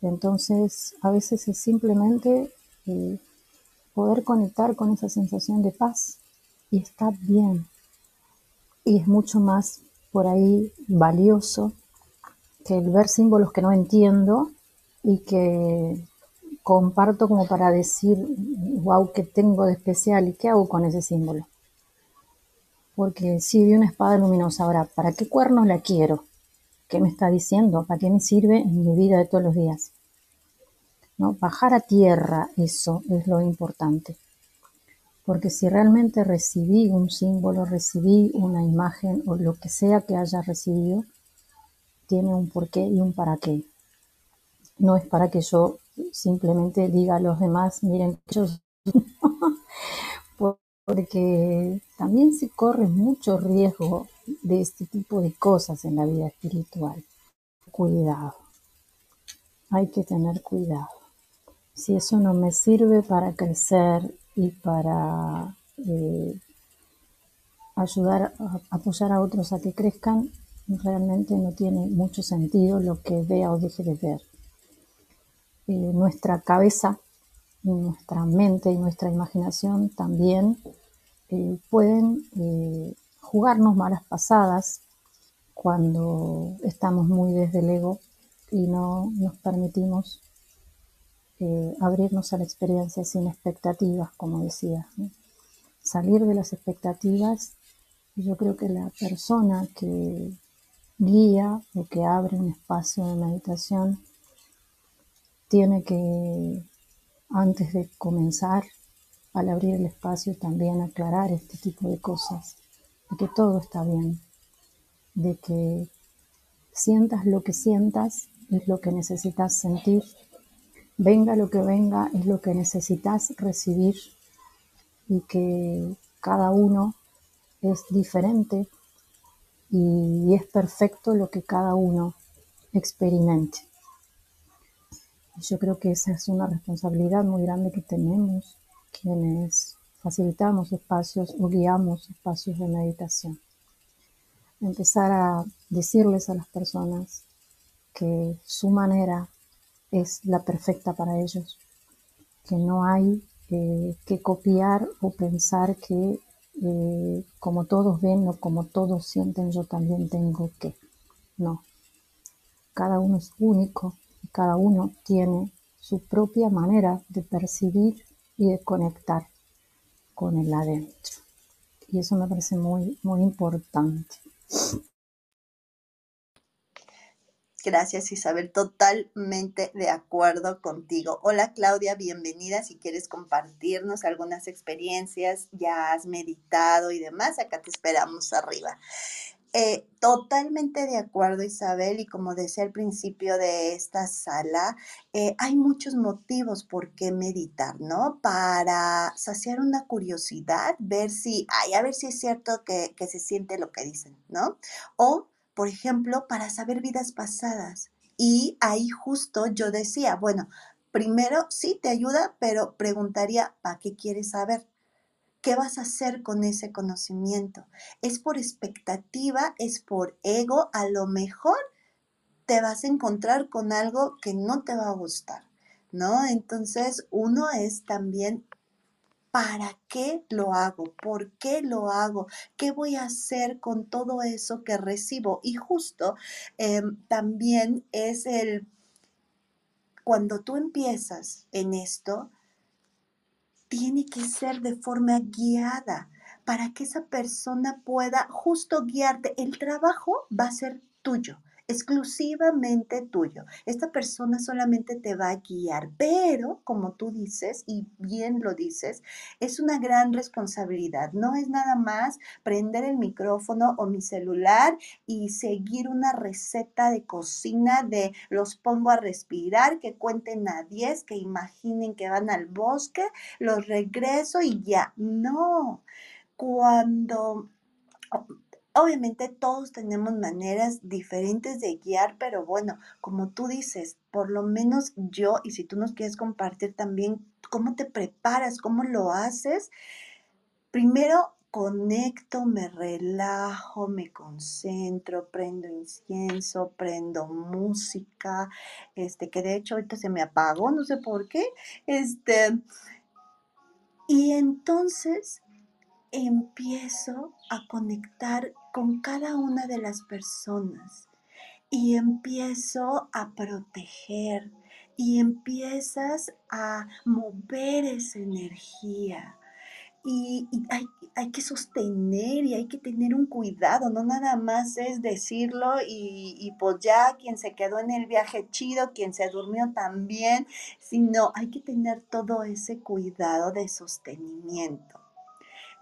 Entonces, a veces es simplemente eh, poder conectar con esa sensación de paz y estar bien. Y es mucho más por ahí valioso que el ver símbolos que no entiendo y que comparto como para decir, wow, ¿qué tengo de especial y qué hago con ese símbolo? Porque si vi una espada luminosa, ahora, ¿para qué cuernos la quiero? ¿Qué me está diciendo? ¿Para qué me sirve en mi vida de todos los días? ¿No? Bajar a tierra, eso es lo importante. Porque si realmente recibí un símbolo, recibí una imagen o lo que sea que haya recibido, tiene un porqué y un para qué. No es para que yo simplemente diga a los demás, miren, yo porque también se corre mucho riesgo de este tipo de cosas en la vida espiritual. Cuidado, hay que tener cuidado. Si eso no me sirve para crecer y para eh, ayudar, a apoyar a otros a que crezcan, realmente no tiene mucho sentido lo que vea o deje de ver. Eh, nuestra cabeza nuestra mente y nuestra imaginación también eh, pueden jugarnos malas pasadas cuando estamos muy desde el ego y no nos permitimos eh, abrirnos a la experiencia sin expectativas, como decía. Salir de las expectativas, yo creo que la persona que guía o que abre un espacio de meditación tiene que antes de comenzar, al abrir el espacio, también aclarar este tipo de cosas, de que todo está bien, de que sientas lo que sientas es lo que necesitas sentir, venga lo que venga es lo que necesitas recibir y que cada uno es diferente y es perfecto lo que cada uno experimente. Yo creo que esa es una responsabilidad muy grande que tenemos quienes facilitamos espacios o guiamos espacios de meditación. Empezar a decirles a las personas que su manera es la perfecta para ellos, que no hay eh, que copiar o pensar que eh, como todos ven o como todos sienten yo también tengo que. No, cada uno es único cada uno tiene su propia manera de percibir y de conectar con el adentro. Y eso me parece muy, muy importante. Gracias Isabel, totalmente de acuerdo contigo. Hola Claudia, bienvenida. Si quieres compartirnos algunas experiencias, ya has meditado y demás, acá te esperamos arriba. Eh, totalmente de acuerdo, Isabel, y como decía al principio de esta sala, eh, hay muchos motivos por qué meditar, ¿no? Para saciar una curiosidad, ver si, ay, a ver si es cierto que, que se siente lo que dicen, ¿no? O, por ejemplo, para saber vidas pasadas. Y ahí justo yo decía, bueno, primero sí te ayuda, pero preguntaría, ¿para qué quieres saber? ¿Qué vas a hacer con ese conocimiento? ¿Es por expectativa? ¿Es por ego? A lo mejor te vas a encontrar con algo que no te va a gustar, ¿no? Entonces, uno es también ¿Para qué lo hago? ¿Por qué lo hago? ¿Qué voy a hacer con todo eso que recibo? Y justo em, también es el, cuando tú empiezas en esto, tiene que ser de forma guiada para que esa persona pueda justo guiarte. El trabajo va a ser tuyo exclusivamente tuyo. Esta persona solamente te va a guiar, pero como tú dices, y bien lo dices, es una gran responsabilidad. No es nada más prender el micrófono o mi celular y seguir una receta de cocina de los pongo a respirar, que cuenten a 10, que imaginen que van al bosque, los regreso y ya. No. Cuando Obviamente todos tenemos maneras diferentes de guiar, pero bueno, como tú dices, por lo menos yo, y si tú nos quieres compartir también cómo te preparas, cómo lo haces, primero conecto, me relajo, me concentro, prendo incienso, prendo música, este, que de hecho ahorita se me apagó, no sé por qué, este, y entonces empiezo a conectar con cada una de las personas y empiezo a proteger y empiezas a mover esa energía. Y, hay, que sostener y hay que tener un cuidado, no nada más es decirlo y, y pues ya quien se quedó en el viaje chido, quien se durmió también, sino hay que tener todo ese cuidado de sostenimiento.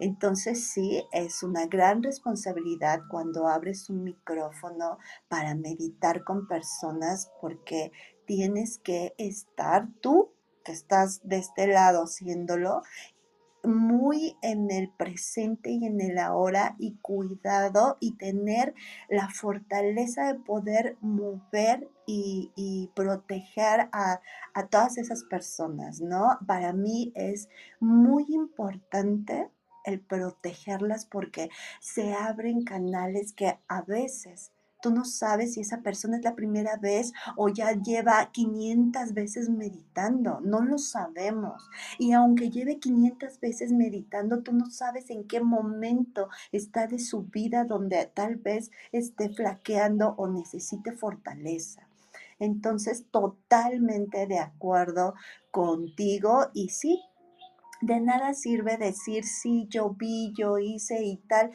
Entonces sí, es una gran responsabilidad cuando abres un micrófono para meditar con personas porque tienes que estar tú, que estás de este lado haciéndolo, muy en el presente y en el ahora y cuidado y tener la fortaleza de poder mover y, proteger a, a todas esas personas, ¿no? Para mí es muy importante el protegerlas porque se abren canales que a veces tú no sabes si esa persona es la primera vez o ya lleva 500 veces meditando, no lo sabemos. Y aunque lleve 500 veces meditando, tú no sabes en qué momento está de su vida donde tal vez esté flaqueando o necesite fortaleza. Entonces, totalmente de acuerdo contigo y sí, de nada sirve decir sí, yo vi, yo hice y tal,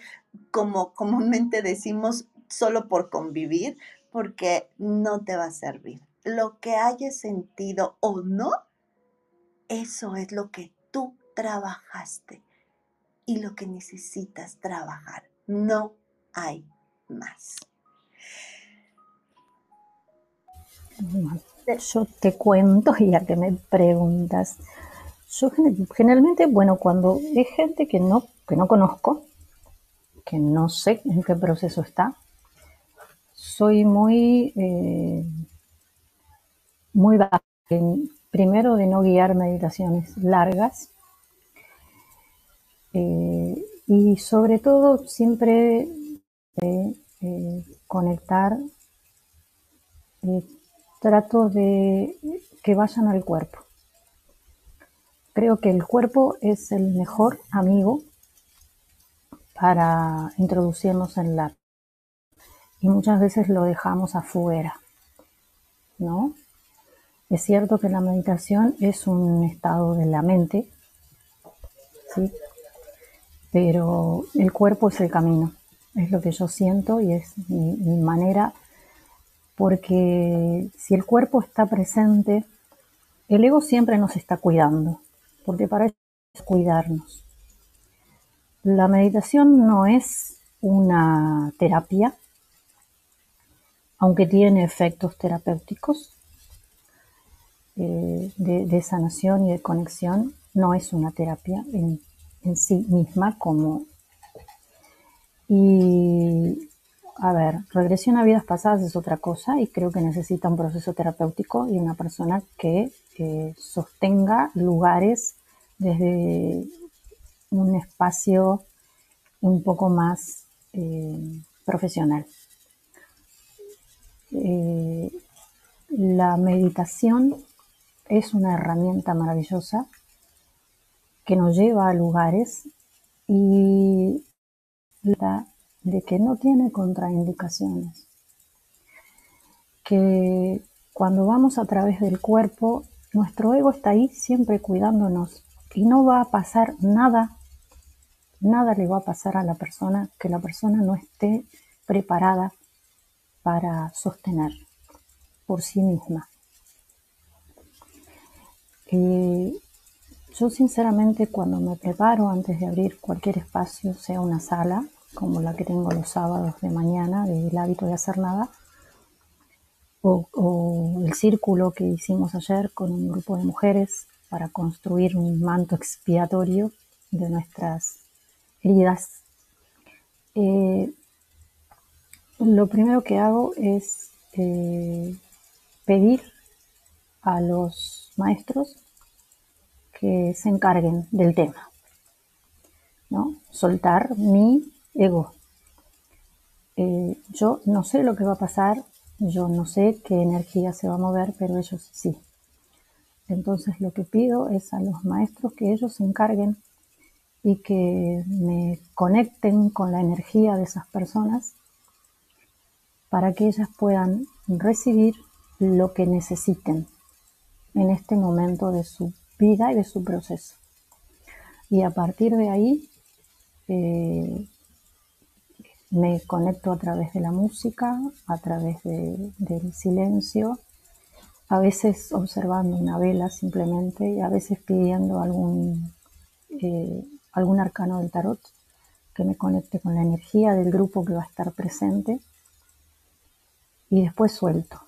como comúnmente decimos, solo por convivir, porque no te va a servir. Lo que hayas sentido o no, eso es lo que tú trabajaste y lo que necesitas trabajar. No hay más. Yo te cuento, ya que me preguntas, yo generalmente, bueno, cuando es gente que no, que no conozco, que no sé en qué proceso está, soy muy, eh, muy baja. Primero de no guiar meditaciones largas eh, y sobre todo siempre de eh, conectar, trato de que vayan al cuerpo Creo que el cuerpo es el mejor amigo para introducirnos en la y muchas veces lo dejamos afuera, ¿no? Es cierto que la meditación es un estado de la mente, ¿sí? Pero el cuerpo es el camino, es lo que yo siento y es mi, mi manera, porque si el cuerpo está presente, el ego siempre nos está cuidando, porque para eso es cuidarnos. La meditación no es una terapia, aunque tiene efectos terapéuticos eh, de, sanación y de conexión, no es una terapia en, en sí misma como... Y a ver, regresión a vidas pasadas es otra cosa y creo que necesita un proceso terapéutico y una persona que eh, sostenga lugares desde un espacio un poco más eh, profesional. eh, la meditación es una herramienta maravillosa que nos lleva a lugares y de que no tiene contraindicaciones. Que cuando vamos a través del cuerpo, nuestro ego está ahí siempre cuidándonos y no va a pasar nada, nada le va a pasar a la persona que la persona no esté preparada para sostener por sí misma. Eh, yo sinceramente cuando me preparo antes de abrir cualquier espacio, sea una sala, como la que tengo los sábados de mañana, del hábito de hacer nada, o, el círculo que hicimos ayer con un grupo de mujeres para construir un manto expiatorio de nuestras heridas. Eh, lo primero que hago es eh, pedir a los maestros que se encarguen del tema, ¿no? Soltar mi ego. Eh, yo no sé lo que va a pasar, yo no sé qué energía se va a mover, pero ellos sí. Entonces lo que pido es a los maestros que ellos se encarguen y que me conecten con la energía de esas personas para que ellas puedan recibir lo que necesiten en este momento de su vida y de su proceso. Y a partir de ahí eh, me conecto a través de la música, a través del silencio, a veces observando una vela simplemente y a veces pidiendo algún, eh, algún arcano del tarot que me conecte con la energía del grupo que va a estar presente y después suelto.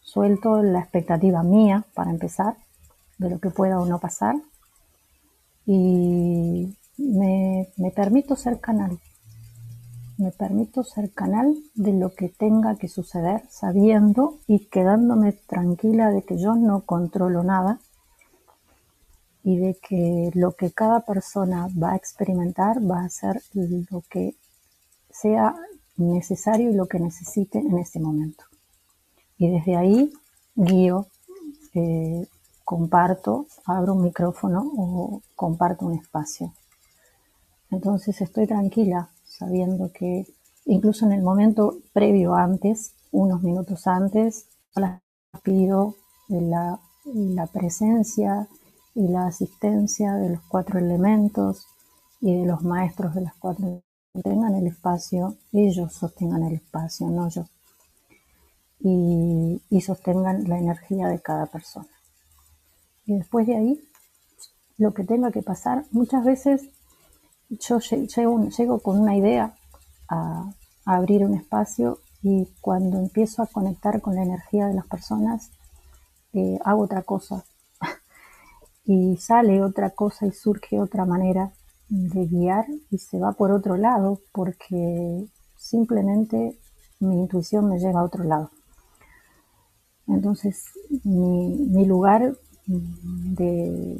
Suelto la expectativa mía para empezar de lo que pueda o no pasar y me, me permito ser canal. Me permito ser canal de lo que tenga que suceder, sabiendo y quedándome tranquila de que yo no controlo nada y de que lo que cada persona va a experimentar va a ser lo que sea necesario y lo que necesite en ese momento. Y desde ahí guío eh, comparto, abro un micrófono o comparto un espacio. Entonces estoy tranquila sabiendo que incluso en el momento previo antes, unos minutos antes, las pido la, presencia y la asistencia de los cuatro elementos y de los maestros de las cuatro tengan el espacio, ellos sostengan el espacio, no yo, y, y sostengan la energía de cada persona. Y después de ahí, lo que tenga que pasar, muchas veces yo llego, con una idea a, abrir un espacio y cuando empiezo a conectar con la energía de las personas, eh, hago otra cosa. y sale otra cosa y surge otra manera de guiar y se va por otro lado porque simplemente mi intuición me lleva a otro lado. Entonces mi, lugar de,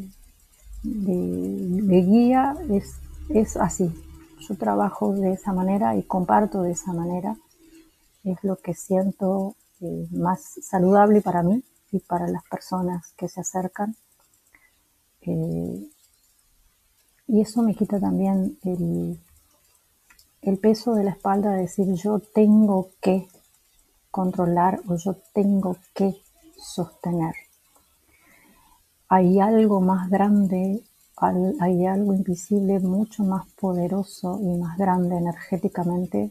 guía es, es así. Yo trabajo de esa manera y comparto de esa manera. Es lo que siento eh, más saludable para mí y para las personas que se acercan. Eh, y eso me quita también el, el peso de la espalda de decir yo tengo que controlar o yo tengo que sostener hay algo más grande, hay algo invisible mucho más poderoso y más grande energéticamente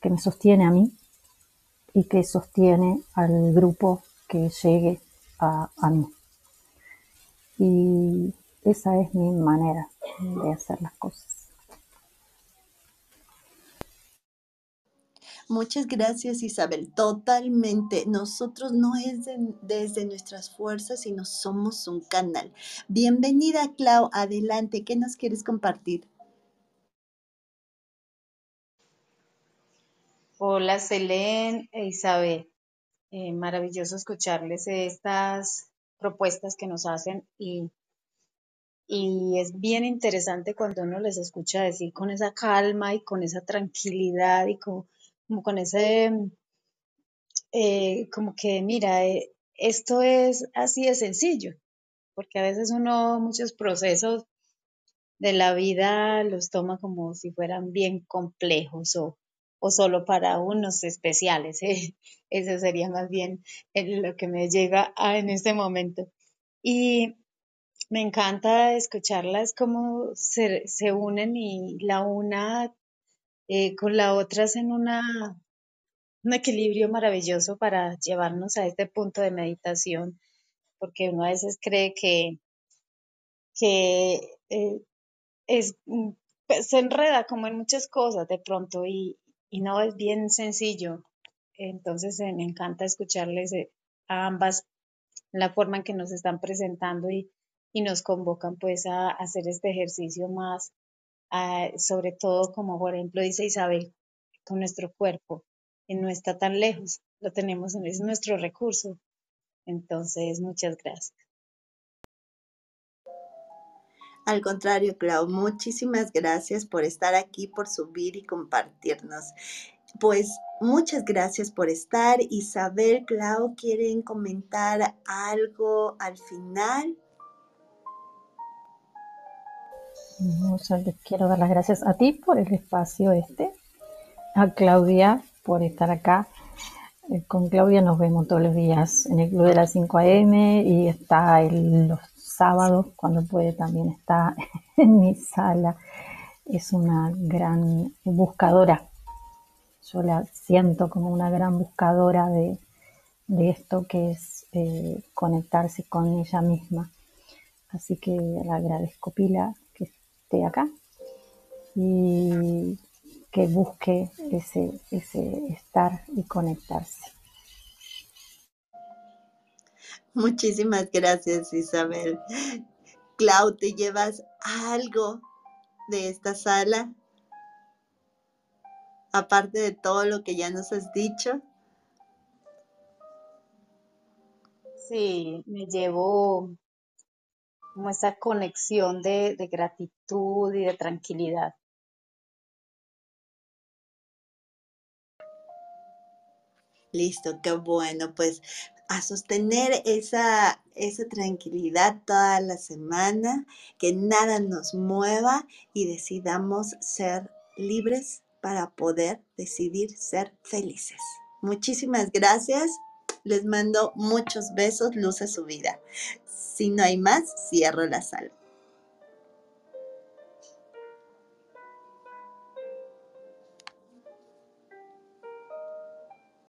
que me sostiene a mí y que sostiene al grupo que llegue a, a mí. Y esa es mi manera de hacer las cosas. Muchas gracias Isabel, totalmente. Nosotros no es desde nuestras fuerzas, sino somos un canal. Bienvenida Clau, adelante, ¿qué nos quieres compartir? Hola Selene e Isabel, eh, maravilloso escucharles estas propuestas que nos hacen y, y es bien interesante cuando uno les escucha decir con esa calma y con esa tranquilidad y con como con ese eh, como que, mira, eh, esto es así de sencillo, porque a veces uno muchos procesos de la vida los toma como si fueran bien complejos o, o solo para unos especiales. ¿eh? Eso sería más bien lo que me llega en este momento. Y me encanta escucharlas cómo se, se unen y la una eh, con la otra hacen una, un equilibrio maravilloso para llevarnos a este punto de meditación, porque uno a veces cree que, que eh, es, mm, pues, se enreda como en muchas cosas de pronto y, y no es bien sencillo. Entonces eh, me encanta escucharles a ambas la forma en que nos están presentando y, y nos convocan pues a, hacer este ejercicio más, sobre todo como por ejemplo dice Isabel, con nuestro cuerpo, que no está tan lejos, lo tenemos, es nuestro recurso. Entonces, muchas gracias. Al contrario, Clau, muchísimas gracias por estar aquí, por subir y compartirnos. Pues muchas gracias por estar. Isabel, Clau, ¿quieren comentar algo al final? Quiero dar las gracias a ti por el espacio este, a Claudia por estar acá. Eh, con Claudia nos vemos todos los días en el Club de las 5 AM y está el, los sábados, cuando puede también está en mi sala. Es una gran buscadora. Yo la siento como una gran buscadora de, esto que es eh, conectarse con ella misma. Así que le agradezco Pila esté acá y que busque ese, ese estar y conectarse. Muchísimas gracias, Isabel. Clau, ¿te llevas algo de esta sala? Aparte de todo lo que ya nos has dicho. Sí, me llevo como esa conexión de, gratitud y de tranquilidad. Listo, qué bueno. Pues a sostener esa, esa tranquilidad toda la semana, que nada nos mueva y decidamos ser libres para poder decidir ser felices. Muchísimas gracias. Les mando muchos besos, a su vida. Si no hay más, cierro la sala.